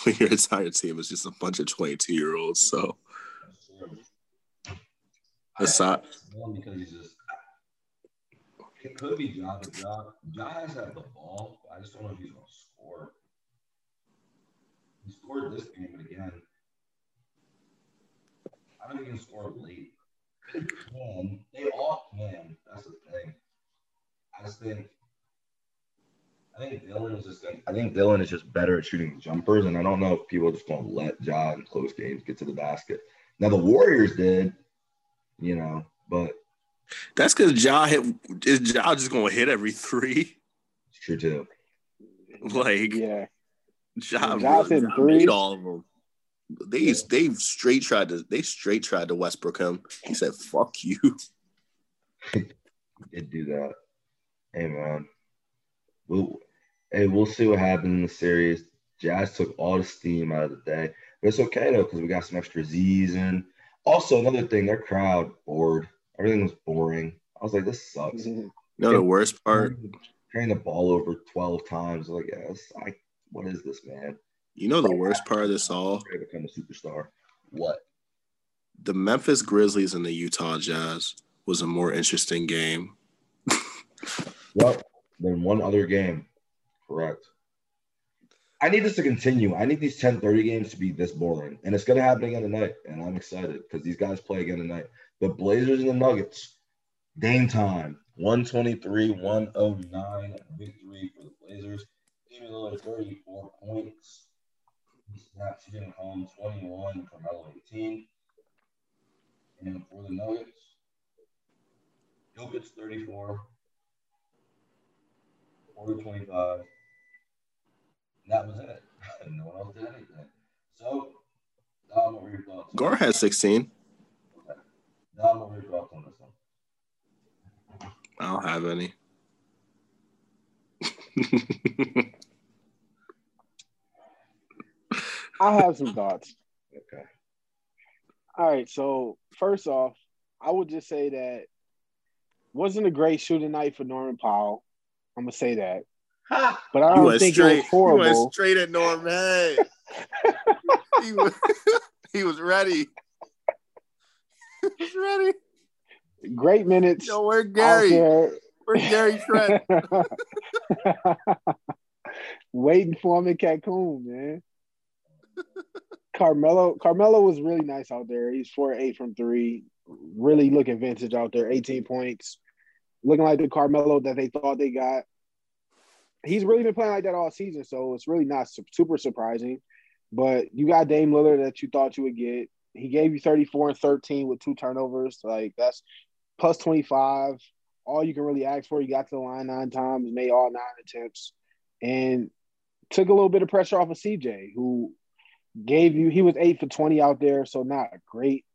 when your entire team is just a bunch of 22 year olds. So aside, because he's just it could be Ja, but Ja, Ja has had the ball. I just don't know if he's going to score. He scored this game, but again, I don't think he can score late. They can. They all can. That's the thing. I just think. I think Dillon is just. I think Dillon is just better at shooting jumpers, and I don't know if people just going to let Ja in close games get to the basket. Now the Warriors did, you know, but that's because Ja hit. Is Ja just going to hit every three? It's true too. Like yeah, Ja, ja, ja made all of them. They they straight tried to they straight tried to Westbrook him. He said, "Fuck you." *laughs* did do that. Hey man, we'll hey we'll see what happens in the series. Jazz took all the steam out of the day, but it's okay though because we got some extra Z's in. also another thing, their crowd bored. Everything was boring. I was like, this sucks. Mm-hmm. *laughs* No, the worst part, carrying the ball over twelve times. I was like, yes, I. What is this, man? You know the worst part of this all? Become a superstar. What? The Memphis Grizzlies and the Utah Jazz was a more interesting game. *laughs* well, than one other game. Correct. I need this to continue. I need these 10 30 games to be this boring. And it's going to happen again tonight. And I'm excited because these guys play again tonight. The Blazers and the Nuggets. Game time. 123, 109 victory for the Blazers. Damian Lillard, 34 points. Shooting home 21, Carmelo 18. And for the Nuggets, Jokic 34, 4 25. And that was it. *laughs* no one else did anything. So, Dom, what were your thoughts? Gore has 16. Okay. Dom, what were your thoughts on this one? I don't have any. *laughs* I have some thoughts. *laughs* Okay. All right. So first off, I would just say that wasn't a great shooting night for Norman Powell. I'm gonna say that. But I don't think straight, it was horrible. He went straight at Norman. *laughs* he was *laughs* he was ready. He was ready. Great minutes. Yo, where Gary? Where's Gary Trent? Waiting for him in Cancun, man. Carmelo Carmelo was really nice out there. He's four eight from three, really looking vintage out there. 18 points, looking like the Carmelo that they thought they got. he's really been playing like that all season, so it's really not super surprising. But you got Dame Lillard that you thought you would get. He gave you 34 and 13 with two turnovers. Like that's plus 25. All you can really ask for. You got to the line nine times, made all nine attempts, and took a little bit of pressure off of CJ, who gave you he was eight for 20 out there, so not great.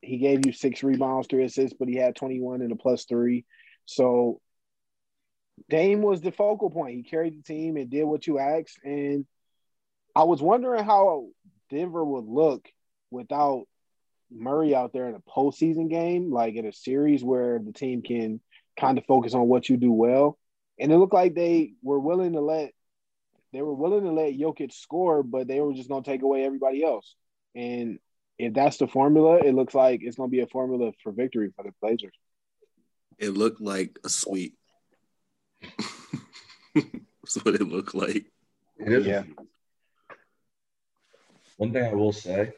He gave you six rebounds, three assists, but he had 21 and a plus three. So Dame was the focal point. He carried the team and did what you asked. And I was wondering how Denver would look without Murray out there in a postseason game, like in a series where the team can kind of focus on what you do well. And it looked like they were willing to let they were willing to let Jokic score, but they were just gonna take away everybody else. And if that's the formula, it looks like it's gonna be a formula for victory for the Blazers. It looked like a sweep. *laughs* That's what it looked like. It is. Yeah. One thing I will say,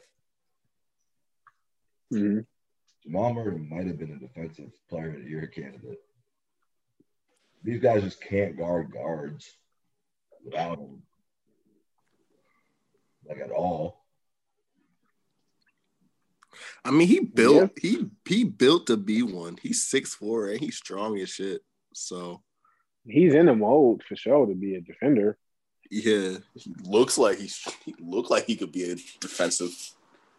mm-hmm. Jamal Murray might have been a defensive player of the year candidate. These guys just can't guard guards without him, like at all. I mean, he built yeah. he he built to be one. He's six four and he's strong as shit. So he's in the mold for sure to be a defender. Yeah, he looks like he's he looked like he could be a defensive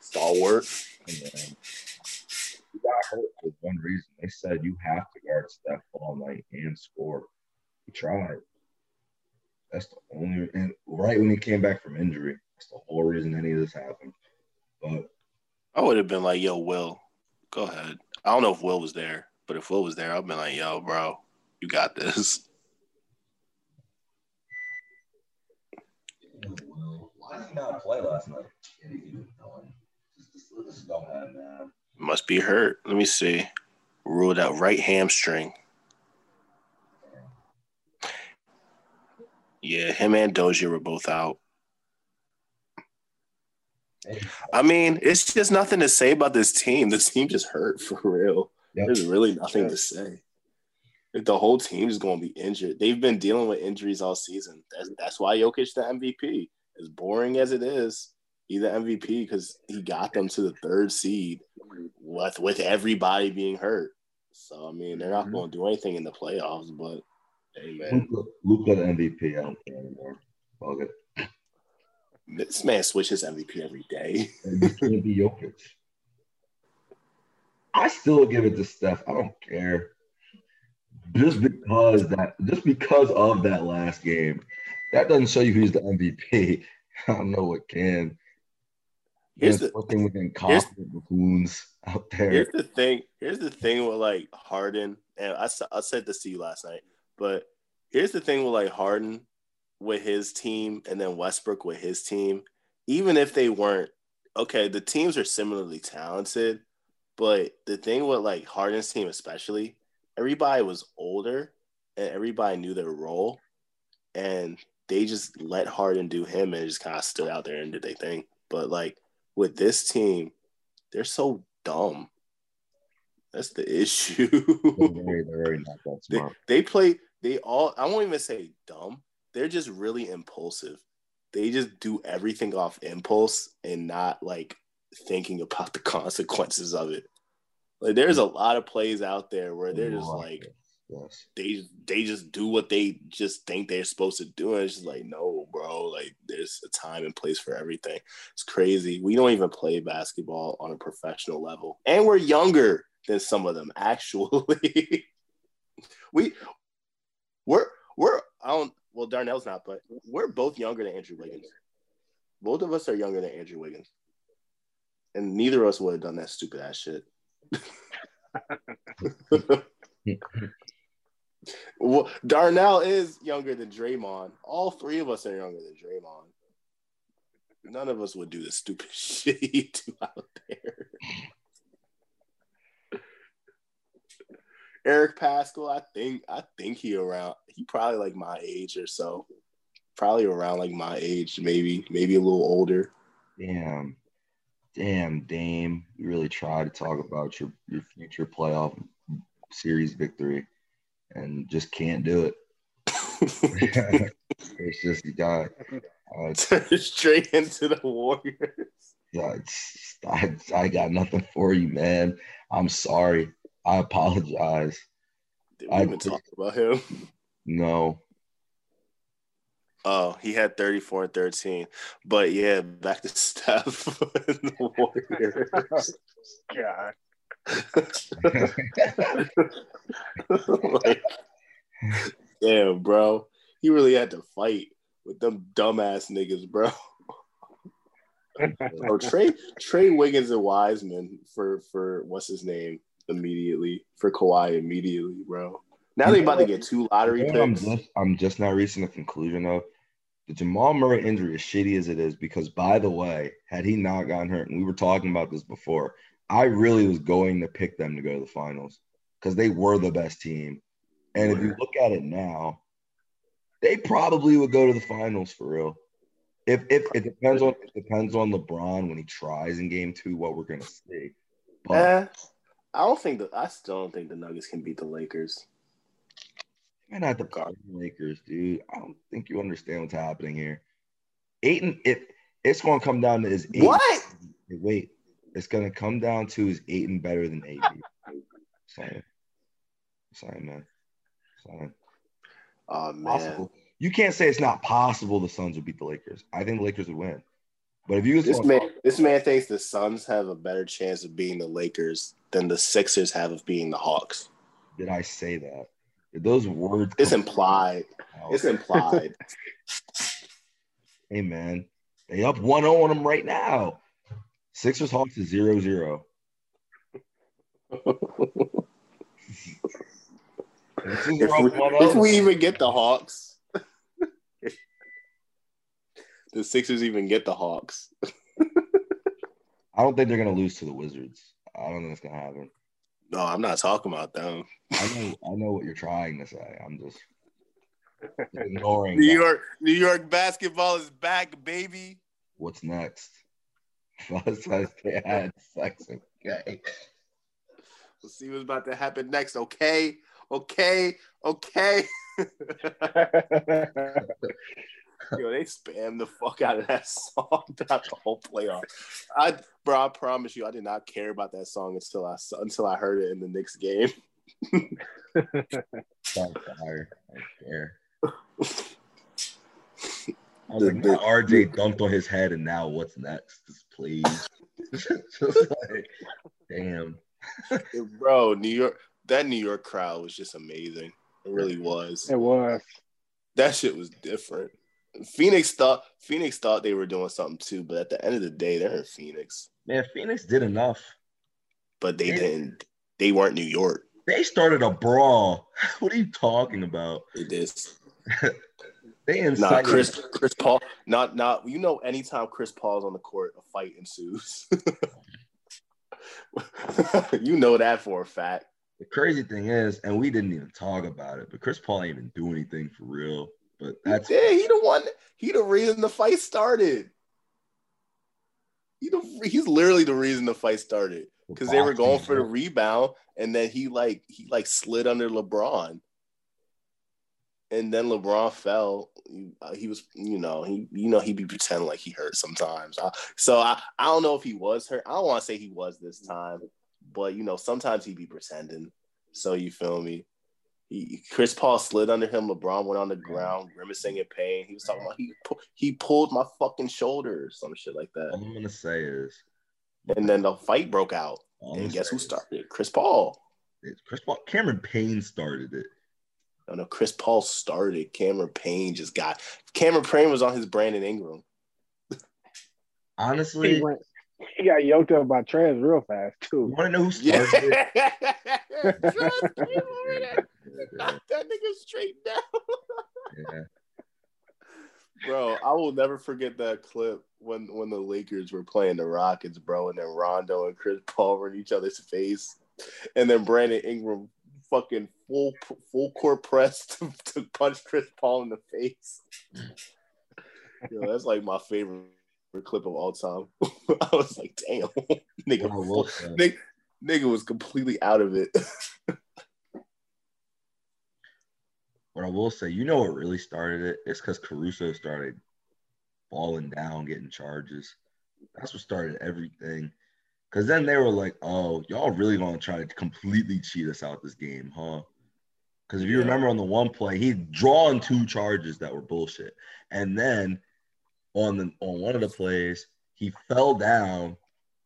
stalwart. Yeah. He got hurt for one reason. They said you have to guard Steph all night and score. He tried. That's the only and right when he came back from injury. That's the whole reason any of this happened. But I would have been like, "Yo, Will, go ahead." I don't know if Will was there, but if Will was there, I'd been like, "Yo, bro, you got this." Why did he not play last night? Just, go ahead, man. Must be hurt. Let me see. Ruled out right hamstring. Yeah, him and Dozier were both out. I mean, it's just nothing to say about this team. This team just hurt for real. Yep. There's really nothing to say. The whole team is going to be injured. They've been dealing with injuries all season. That's, that's why Jokic the MVP. As boring as it is, he's the MVP because he got them to the third seed with with everybody being hurt. So I mean, they're not mm-hmm. going to do anything in the playoffs. But hey, man, Luka MVP. I don't care anymore. Bug it. This man switches MVP every day. It can't be Jokic. I still give it to Steph. I don't care. Just because that, just because of that last game, that doesn't show you who's the MVP. *laughs* I don't know what can. Here's the thing within confident buffoons out there. Here's the thing. Here's the thing with like Harden, and I I said this to you last night, but here's the thing with like Harden with his team and then Westbrook with his team, even if they weren't okay, the teams are similarly talented, but the thing with like Harden's team especially, everybody was older and everybody knew their role, and they just let Harden do him and just kind of stood out there and did their thing. But like with this team, they're so dumb. That's the *laughs* issue. they're very, they're very not that smart. They, they play. They all. I won't even say dumb they're just really impulsive. They just do everything off impulse and not like thinking about the *laughs* consequences of it. Like there's a lot of plays out there where they're just like yes. they they just do what they just think they're supposed to do. And it's just like, no, bro, like there's a time and place for everything. It's crazy. We don't even play basketball on a professional level. And we're younger than some of them, actually. *laughs* we we're we're I don't well, Darnell's not, but we're both younger than Andrew Wiggins. Both of us are younger than Andrew Wiggins. And neither of us would have done that stupid ass shit. *laughs* well, Darnell is younger than Draymond. All three of us are younger than Draymond. None of us would do the stupid *laughs* shit he do out there. Eric Paschall, I think I think he around he probably like my age or so. Probably around like my age, maybe, maybe a little older. Damn. Damn, Dame. You really try to talk about your, your future playoff series victory and just can't do it. *laughs* it's just you got uh, *laughs* straight into the Warriors. Yeah, I, I got nothing for you, man. I'm sorry. I apologize. Did we I even talk about him? No. Oh, he had 34 and 13. But yeah, back to *laughs* Steph and the Warriors. God. *laughs* like, damn, bro. He really had to fight with them dumbass niggas, bro. *laughs* oh, Trey Trey Wiggins and Wiseman for for what's his name immediately for Kawhi immediately, bro. Now they about to get two lottery picks. I'm just I'm just now reaching the conclusion of the Jamal Murray injury, as shitty as it is, because by the way, had he not gotten hurt, and we were talking about this before, I really was going to pick them to go to the finals because they were the best team. And if you look at it now, they probably would go to the finals for real. If if it depends on it depends on LeBron when he tries in game two, what we're gonna see. But, eh, I don't think that I still don't think the Nuggets can beat the Lakers. They're not the Lakers, dude. I don't think you understand what's happening here. Ayton, it it's gonna come down to is Ayton. What? Wait, it's gonna come down to is Ayton better than AD? *laughs* Sorry. Sorry, man. Sorry. Oh man. Possible. You can't say it's not possible the Suns would beat the Lakers. I think the Lakers would win. But if you this man, this man thinks the Suns have a better chance of being the Lakers than the Sixers have of being the Hawks. Did I say that? Did those words. It's implied. Out? It's implied. *laughs* hey man, they up 1-0 on them right now. Sixers Hawks is 0-0. *laughs* if, we, if we oh. even get the Hawks, the Sixers even get the Hawks. I don't think they're gonna lose to the Wizards. I don't think it's gonna happen. No, I'm not talking about them. I know, I know what you're trying to say. I'm just ignoring. New that. York, New York basketball is back, baby. What's next? *laughs* They had sex. Okay. We'll see what's about to happen next. Okay, okay, okay. *laughs* *laughs* *laughs* Yo, they spam the fuck out of that *laughs* song throughout the whole playoff. I, bro, I promise you, I did not care about that song until I until I heard it in the Knicks game. *laughs* Don't fire. I care. I was like, RJ dunked on his head, and now what's next? Please, just like, damn, bro. New York, that New York crowd was just amazing. It really was. It was. That shit was different. Phoenix thought Phoenix thought they were doing something too, but at the end of the day, they're in Phoenix. Man, Phoenix did enough, but they, they didn't. They weren't New York. They started a brawl. *laughs* What are you talking about? It is. *laughs* they incited. Nah, Chris Chris Paul. Not not. You know, anytime Chris Paul's on the court, a fight ensues. *laughs* you know that for a fact. The crazy thing is, and we didn't even talk about it, but Chris Paul ain't even do anything for real. But that's yeah, he the one. He the reason the fight started. He the, he's literally the reason the fight started because they were going for the rebound, and then he like he like slid under LeBron, and then LeBron fell. He, uh, he was, you know, he you know he'd be pretending like he hurt sometimes. Uh, so I I don't know if he was hurt. I don't want to say he was this time, but you know sometimes he'd be pretending. So you feel me? He, Chris Paul slid under him. LeBron went on the ground, grimacing in pain. He was talking about he he pulled my fucking shoulder, some shit like that. All I'm gonna say is, and then the fight broke out. And guess who started? It? Chris Paul. Chris Paul. Cameron Payne started it. No, no. Chris Paul started. Cameron Payne just got. Cameron Payne was on his Brandon Ingram. Honestly, he, went, he got yoked up by Trez real fast too. You want to know who started yeah. it? *laughs* Knock *laughs* that nigga straight down. yeah. Bro, I will never forget that clip when when the Lakers were playing the Rockets, bro, and then Rondo and Chris Paul were in each other's face, and then Brandon Ingram fucking full full court press *laughs* to, to punch Chris Paul in the face. Yo, that's like my favorite clip of all time. *laughs* I was like, damn, nigga, nigga, nigga was completely out of it. But I will say, you know what really started it? It's because Caruso started falling down, getting charges. That's what started everything. Because then they were like, oh, y'all really going to try to completely cheat us out this game, huh? Because if you remember on the one play, he'd drawn two charges that were bullshit. And then on the on one of the plays, he fell down.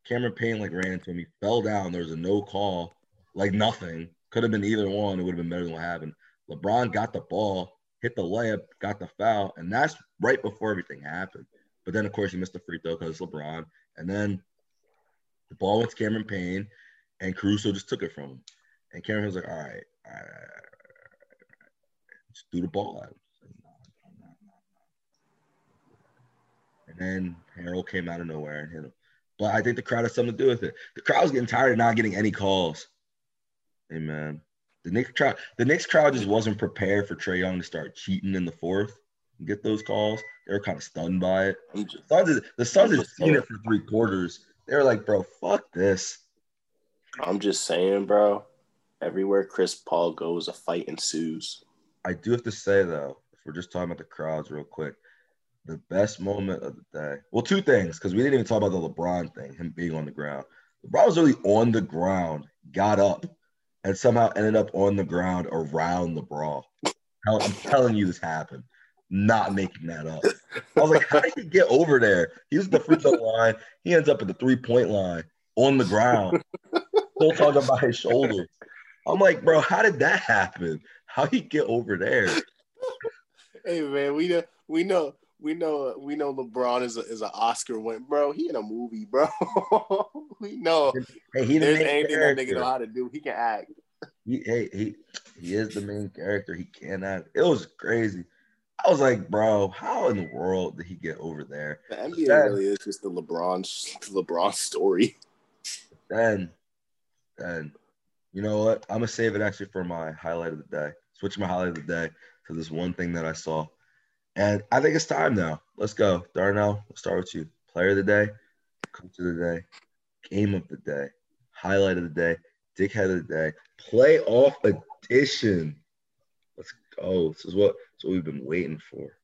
Cameron Payne like ran into him. He fell down. There was a no call, like nothing. Could have been either one. It would have been better than what happened. LeBron got the ball, hit the layup, got the foul, and that's right before everything happened. But then, of course, he missed the free throw because it's LeBron. And then the ball went to Cameron Payne, and Caruso just took it from him. And Cameron was like, all right, all right, all right, all right. just do the ball at him. And then Harrell came out of nowhere and hit him. But I think the crowd has something to do with it. The crowd was getting tired of not getting any calls. Amen. The Knicks crowd, the Knicks crowd just wasn't prepared for Trae Young to start cheating in the fourth and get those calls. They were kind of stunned by it. Just, Suns, the Suns had seen it for three quarters. They were like, "Bro, fuck this." I'm just saying, bro. Everywhere Chris Paul goes, a fight ensues. I do have to say though, if we're just talking about the crowds real quick, the best moment of the day. Well, two things, because we didn't even talk about the LeBron thing, him being on the ground. LeBron was really on the ground, got up, and somehow ended up on the ground around the brawl. I'm telling you, this happened. Not making that up. I was like, how did he get over there? He was the free throw line. He ends up at the three point line on the ground, still talking about his shoulder. I'm like, bro, how did that happen? How he get over there? Hey man, we know we know we know we know LeBron is a, is an Oscar win, bro. He in a movie, bro. *laughs* we know hey, he the there's anything character. that nigga know how to do. He can act. He, hey, he he is the main character. He can act. It was crazy. I was like, bro, how in the world did he get over there? The NBA then, really is just the LeBron LeBron story. Then, then, you know what? I'm gonna save it actually for my highlight of the day. Switch my highlight of the day to this one thing that I saw and I think it's time now. Let's go. Darnell, we'll start with you. Player of the day, coach of the day, game of the day, highlight of the day, dickhead of the day, playoff edition. Let's go. This is what, this is what we've been waiting for.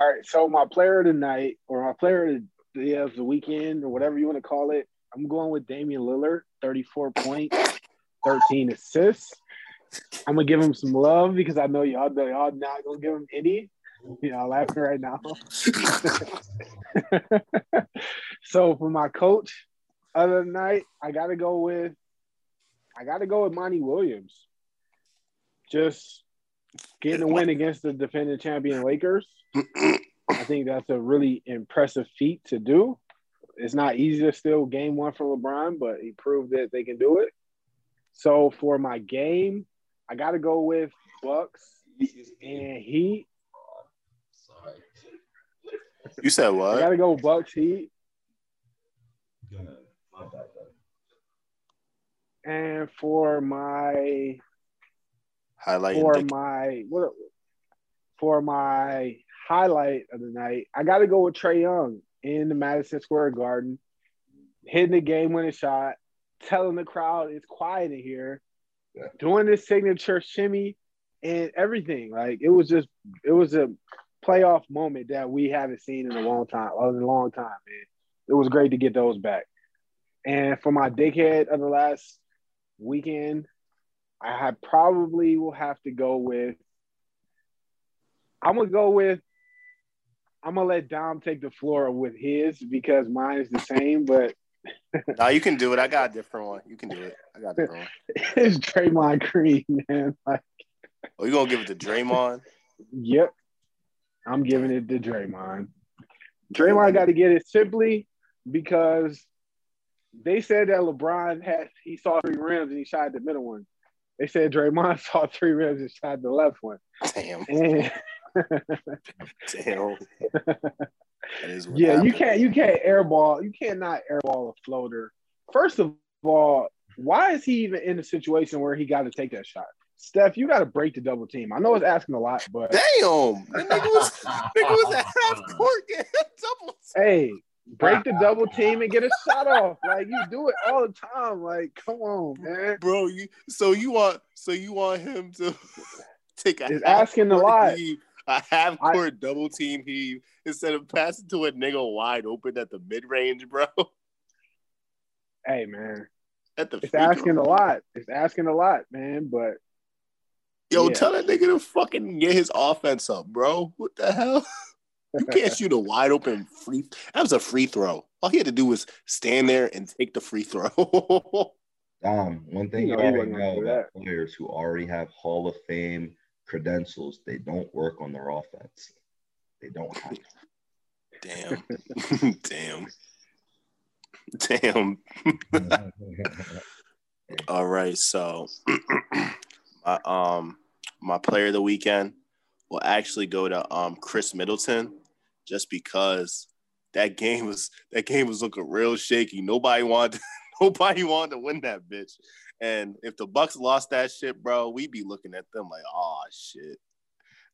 All right. So my player of the night or my player of the, day of the weekend or whatever you want to call it, I'm going with Damian Lillard, 34 points, 13 assists. I'm gonna give him some love because I know y'all know y'all not gonna give him any. Y'all laughing right now. *laughs* so for my coach other night, I gotta go with I gotta go with Monty Williams. Just getting a win against the defending champion Lakers. I think that's a really impressive feat to do. It's not easy to steal game one from LeBron, but he proved that they can do it. So for my game, I got to go with Bucks and Heat. Sorry. You said what? I got to go Bucks Heat. And for my highlight for my what for my highlight of the night, I got to go with Trae Young in the Madison Square Garden, hitting the game winning shot, telling the crowd it's quiet in here, doing this signature shimmy and everything. Like it was just it was a playoff moment that we haven't seen in a long time, a long time, man. It was great to get those back. And for my dickhead of the last weekend, I probably will have to go with I'm gonna go with I'm gonna let Dom take the floor with his because mine is the same, but *laughs* no, you can do it. I got a different one. You can do it. I got a different one. *laughs* it's Draymond Green, man. *laughs* Like, oh, you gonna give it to Draymond? Yep. I'm giving it to Draymond. Draymond got to get it simply because they said that LeBron had he saw three rims and he shot the middle one. They said Draymond saw three rims and shot the left one. Damn. And... Damn yeah, happened. you can't you can't airball you cannot airball a floater. First of all, why is he even in a situation where he got to take that shot? Steph, you got to break the double team. I know it's asking a lot, but damn, nigga was, *laughs* nigga was a half court double. Team. Hey, break the double team and get a shot off. Like you do it all the time. Like, come on, man, bro. You so you want so you want him to *laughs* take a it's asking a lot. Heave, *laughs* a half court I, double team heave instead of passing to a nigga wide open at the mid range, bro. *laughs* Hey man, at the it's asking throw. a lot. It's asking a lot, man. But yo, yeah. tell that nigga to fucking get his offense up, bro. What the hell? *laughs* You can't shoot a wide open free. That was a free throw. All he had to do was stand there and take the free throw. Dom, one thing you, know, you already know about players who already have Hall of Fame credentials, they don't work on their offense. They don't have. *laughs* Damn. Damn. Damn. *laughs* All right, so *clears throat* my um my player of the weekend will actually go to um Khris Middleton just because that game was that game was looking real shaky. Nobody wanted *laughs* nobody wanted to win that bitch. And if the Bucks lost that shit, bro, we'd be looking at them like, oh shit.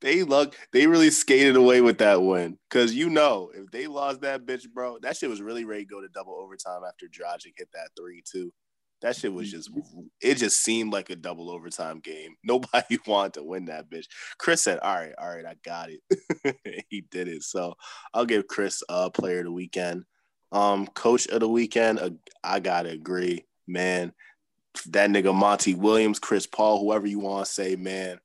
They look they really skated away with that win. Cause you know, if they lost that bitch, bro, that shit was really ready to go to double overtime after Dragic hit that three too. That shit was just it just seemed like a double overtime game. *laughs* Nobody wanted to win that bitch. Khris said, All right, all right, I got it. *laughs* he did it. So I'll give Khris a uh, player of the weekend. Um, coach of the weekend, uh, I gotta agree, man. That nigga Monty Williams, Chris Paul, whoever you want to say, man.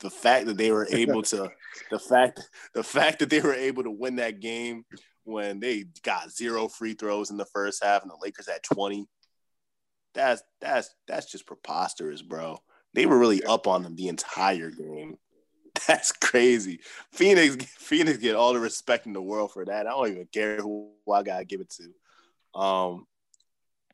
The fact that they were able to, *laughs* the fact, the fact that they were able to win that game when they got zero free throws in the first half and the Lakers had twenty that's that's that's just preposterous, bro. They were really up on them the entire game. *laughs* That's crazy. Phoenix Phoenix get all the respect in the world for that. I don't even care who I gotta give it to. Um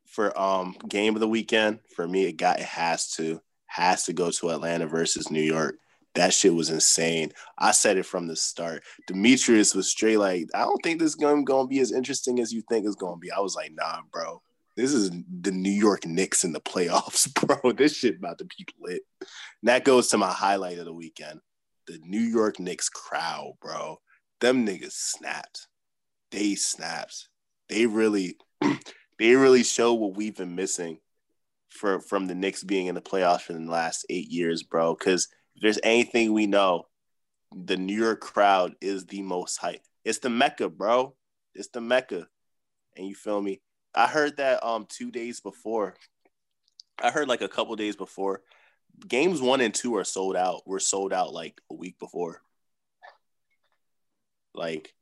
for um game of the weekend, for me it got it has to has to go to Atlanta versus New York. That shit was insane. I said it from the start. Demetrius was straight like, I don't think this game gonna be as interesting as you think it's gonna be. I was like, nah, bro. This is the New York Knicks in the playoffs, *laughs* bro. This shit about to be lit. And that goes to my highlight of the weekend. The New York Knicks crowd, bro. Them niggas snapped. They snapped. They really, *clears throat* they really show what we've been missing for from the Knicks being in the playoffs for the last eight years, bro. Because if there's anything we know, the New York crowd is the most hype. It's the Mecca, bro. It's the Mecca. And you feel me? I heard that um two days before. I heard like a couple days before. Games one and two are sold out. Were sold out like a week before. Like,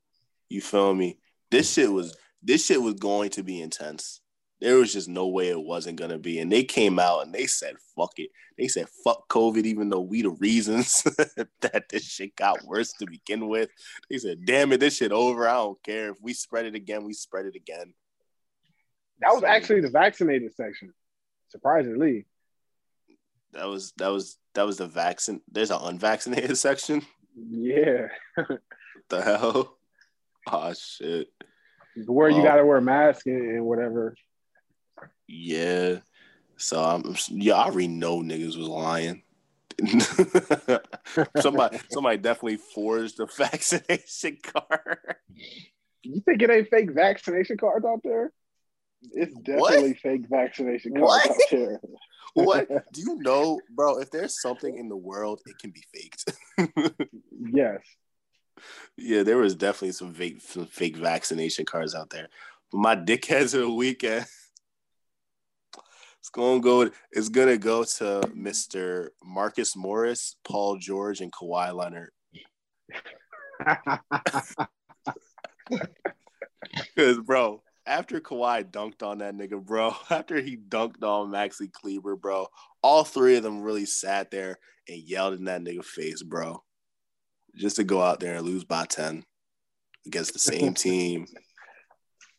you feel me? This shit was this shit was going to be intense. There was just no way it wasn't gonna be. And they came out and they said, fuck it. They said, fuck COVID, even though we the reasons *laughs* that this shit got worse to begin with. They said, damn it, this shit over. I don't care. If we spread it again, we spread it again. That was actually the vaccinated section, surprisingly. That was that was that was the vaccine. There's an unvaccinated *laughs* section. Yeah. *laughs* the hell? Oh shit. Where you um, gotta wear a mask and, and whatever. Yeah. So I'm yeah, I already know niggas was lying. *laughs* somebody *laughs* somebody definitely forged a *laughs* vaccination card. You think it ain't fake vaccination cards out there? It's definitely what? fake vaccination cards what? out there. what do you know, bro? If there's something in the world, it can be faked. yes. Yeah, there was definitely some fake, some fake vaccination cards out there. But my dickheads of the weekend, *laughs* it's gonna go. It's gonna go to Mister Marcus Morris, Paul George, and Kawhi Leonard. *laughs* Because, bro, after Kawhi dunked on that nigga, bro, *laughs* after he dunked on Maxi Kleber, bro, all three of them really sat there and yelled in that nigga face, bro. Just to go out there and lose by 10 against the same *laughs* team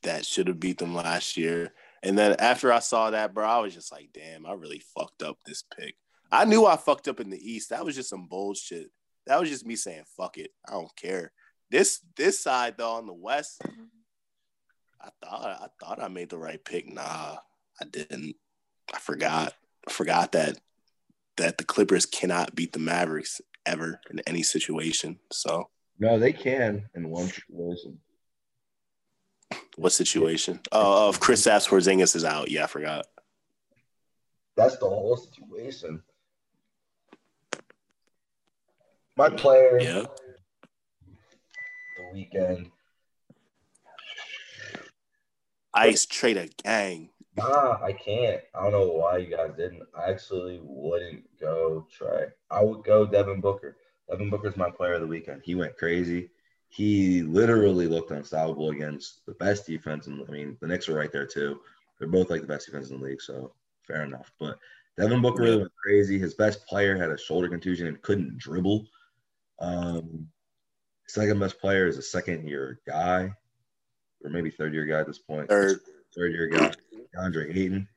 that should have beat them last year. And then after I saw that, bro, I was just like, damn, I really fucked up this pick. I knew I fucked up in the East. That was just some bullshit. That was just me saying, fuck it. I don't care. This this side though on the West, I thought I thought I made the right pick. Nah, I didn't. I forgot. I forgot that that the Clippers cannot beat the Mavericks ever in any situation. So no, they can in one situation. What situation? Oh, uh, if Kristaps Porzingis is out, yeah, I forgot. That's the whole situation. My player. Yeah. The weekend. Ice Trader Gang. Nah, I can't. I don't know why you guys didn't. I actually wouldn't go Trae. I would go Devin Booker. Devin Booker's my player of the weekend. He went crazy. He literally looked unstoppable against the best defense. And I mean, the Knicks are right there too. They're both like the best defense in the league, so fair enough. But Devin Booker really went crazy. His best player had a shoulder contusion and couldn't dribble. Um, second best player is a second year guy, or maybe third year guy at this point. Third, third year guy, DeAndre Ayton,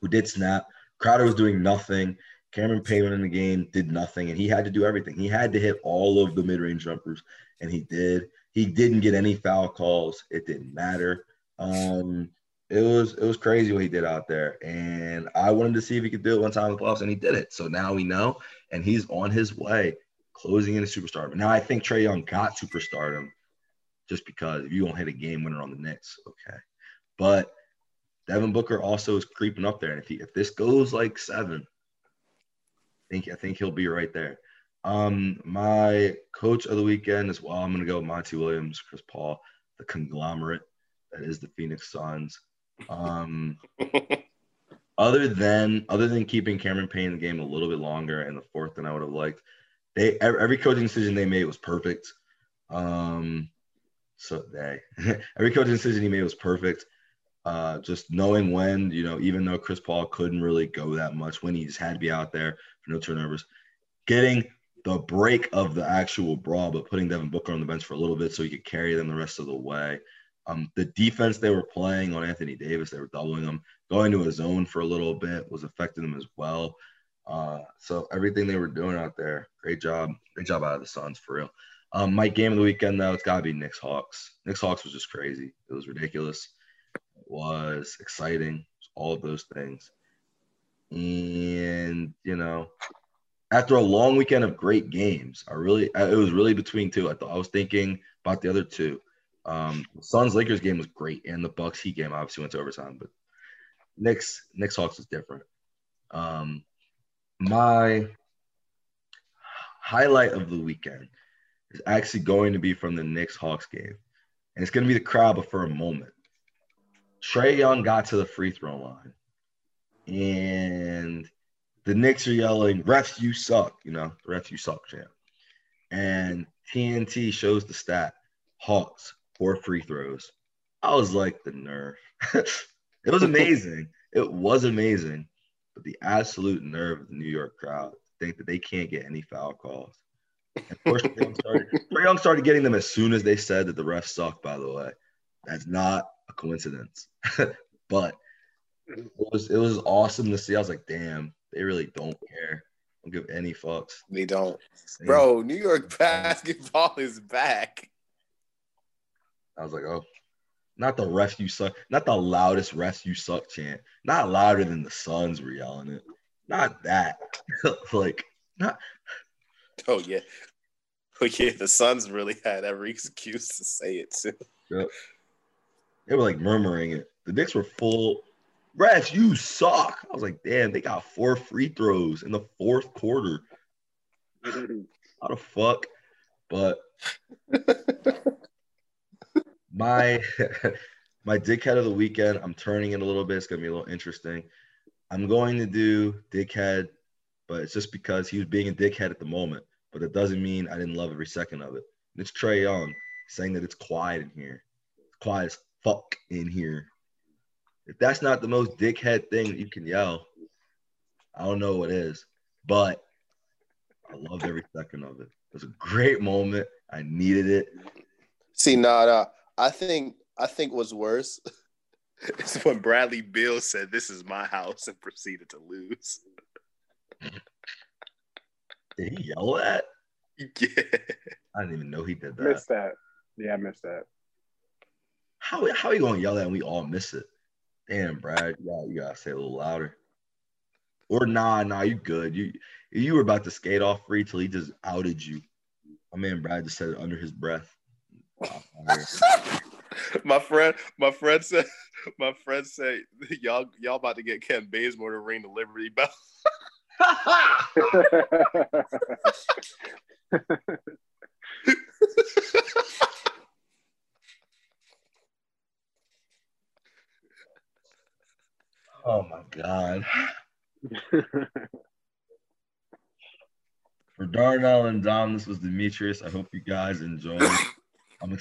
who did snap. Crowder was doing nothing. Cameron Payne in the game did nothing, and he had to do everything. He had to hit all of the mid range jumpers, and he did. He didn't get any foul calls. It didn't matter. Um, it was it was crazy what he did out there, and I wanted to see if he could do it one time in the playoffs, and he did it. So now we know, and he's on his way, closing in a superstar. Now I think Trae Young got superstardom, just because if you don't hit a game winner on the Knicks, okay. But Devin Booker also is creeping up there, and if he if this goes like seven, I think I think he'll be right there. Um, my coach of the weekend as well. I'm gonna go Monty Williams, Chris Paul, the conglomerate that is the Phoenix Suns. Um, *laughs* other than other than keeping Cameron Payne in the game a little bit longer in the fourth than I would have liked, they every coaching decision they made was perfect. Um, so they *laughs* every coaching decision he made was perfect. Uh, just knowing when, you know, even though Chris Paul couldn't really go that much, when he just had to be out there for no turnovers, getting the break of the actual brawl, but putting Devin Booker on the bench for a little bit so he could carry them the rest of the way. Um, the defense they were playing on Anthony Davis, they were doubling him. Going to a zone for a little bit was affecting them as well. Uh, so everything they were doing out there, great job, great job out of the Suns for real. Um, my game of the weekend though, it's got to be Knicks Hawks. Knicks Hawks was just crazy. It was ridiculous. Was exciting. all of those things. And you know, after a long weekend of great games, I really it was really between two. I thought I was thinking about the other two. Um, Suns Lakers game was great, and the Bucks Heat game obviously went to overtime, but Knicks Knicks Hawks is different. Um, my highlight of the weekend is actually going to be from the Knicks Hawks game, and it's going to be the crowd, but for a moment. Trae Young got to the free throw line, and the Knicks are yelling, "Refs, you suck!" You know, refs, you suck, champ. And TNT shows the stat: Hawks four free throws. I was like, the nerve. *laughs* it was amazing. *laughs* it was amazing. But the absolute nerve of the New York crowd think that they can't get any foul calls. And of course, Young, started, *laughs* Young started getting them as soon as they said that the refs suck, by the way. That's not a coincidence. *laughs* but it was it was awesome to see. I was like, damn, they really don't care. Don't give any fucks. They don't. Bro, New York basketball is back. I was like, oh, not the rest you suck, not the loudest rest you suck chant, not louder than the Suns were yelling it, not that, *laughs* like not. Oh yeah, oh yeah, the Suns really had every excuse to say it too. Yep. They were like murmuring it. The Knicks were full. Rats, you suck. I was like, damn, they got four free throws in the fourth quarter. How the fuck? But *laughs* my *laughs* my dickhead of the weekend. I'm turning it a little bit. It's gonna be a little interesting. I'm going to do dickhead, but it's just because he was being a dickhead at the moment. But it doesn't mean I didn't love every second of it. And it's Trae Young saying that it's quiet in here. It's quiet as fuck in here. If that's not the most dickhead thing you can yell, I don't know what is. But I loved every second of it. It was a great moment. I needed it. See, nah, nah. I think I think what's worse *laughs* is when Bradley Beal said, "This is my house" and proceeded to lose. *laughs* Did he yell that? *laughs* Yeah. I didn't even know he did that. Missed that. Yeah, I missed that. How how are you gonna yell that and we all miss it? Damn, Brad, yeah, you gotta say a little louder. Or nah, nah, you good. You you were about to skate off free till he just outed you. My man Brad just said it under his breath. *laughs* my friend, my friend said, *laughs* my friend said, *laughs* y'all, y'all about to get Kent Bazemore to ring the Liberty Bell. Oh my god. *laughs* For Darnell and Dom, this was Demetrius. I hope you guys enjoyed. I'm excited.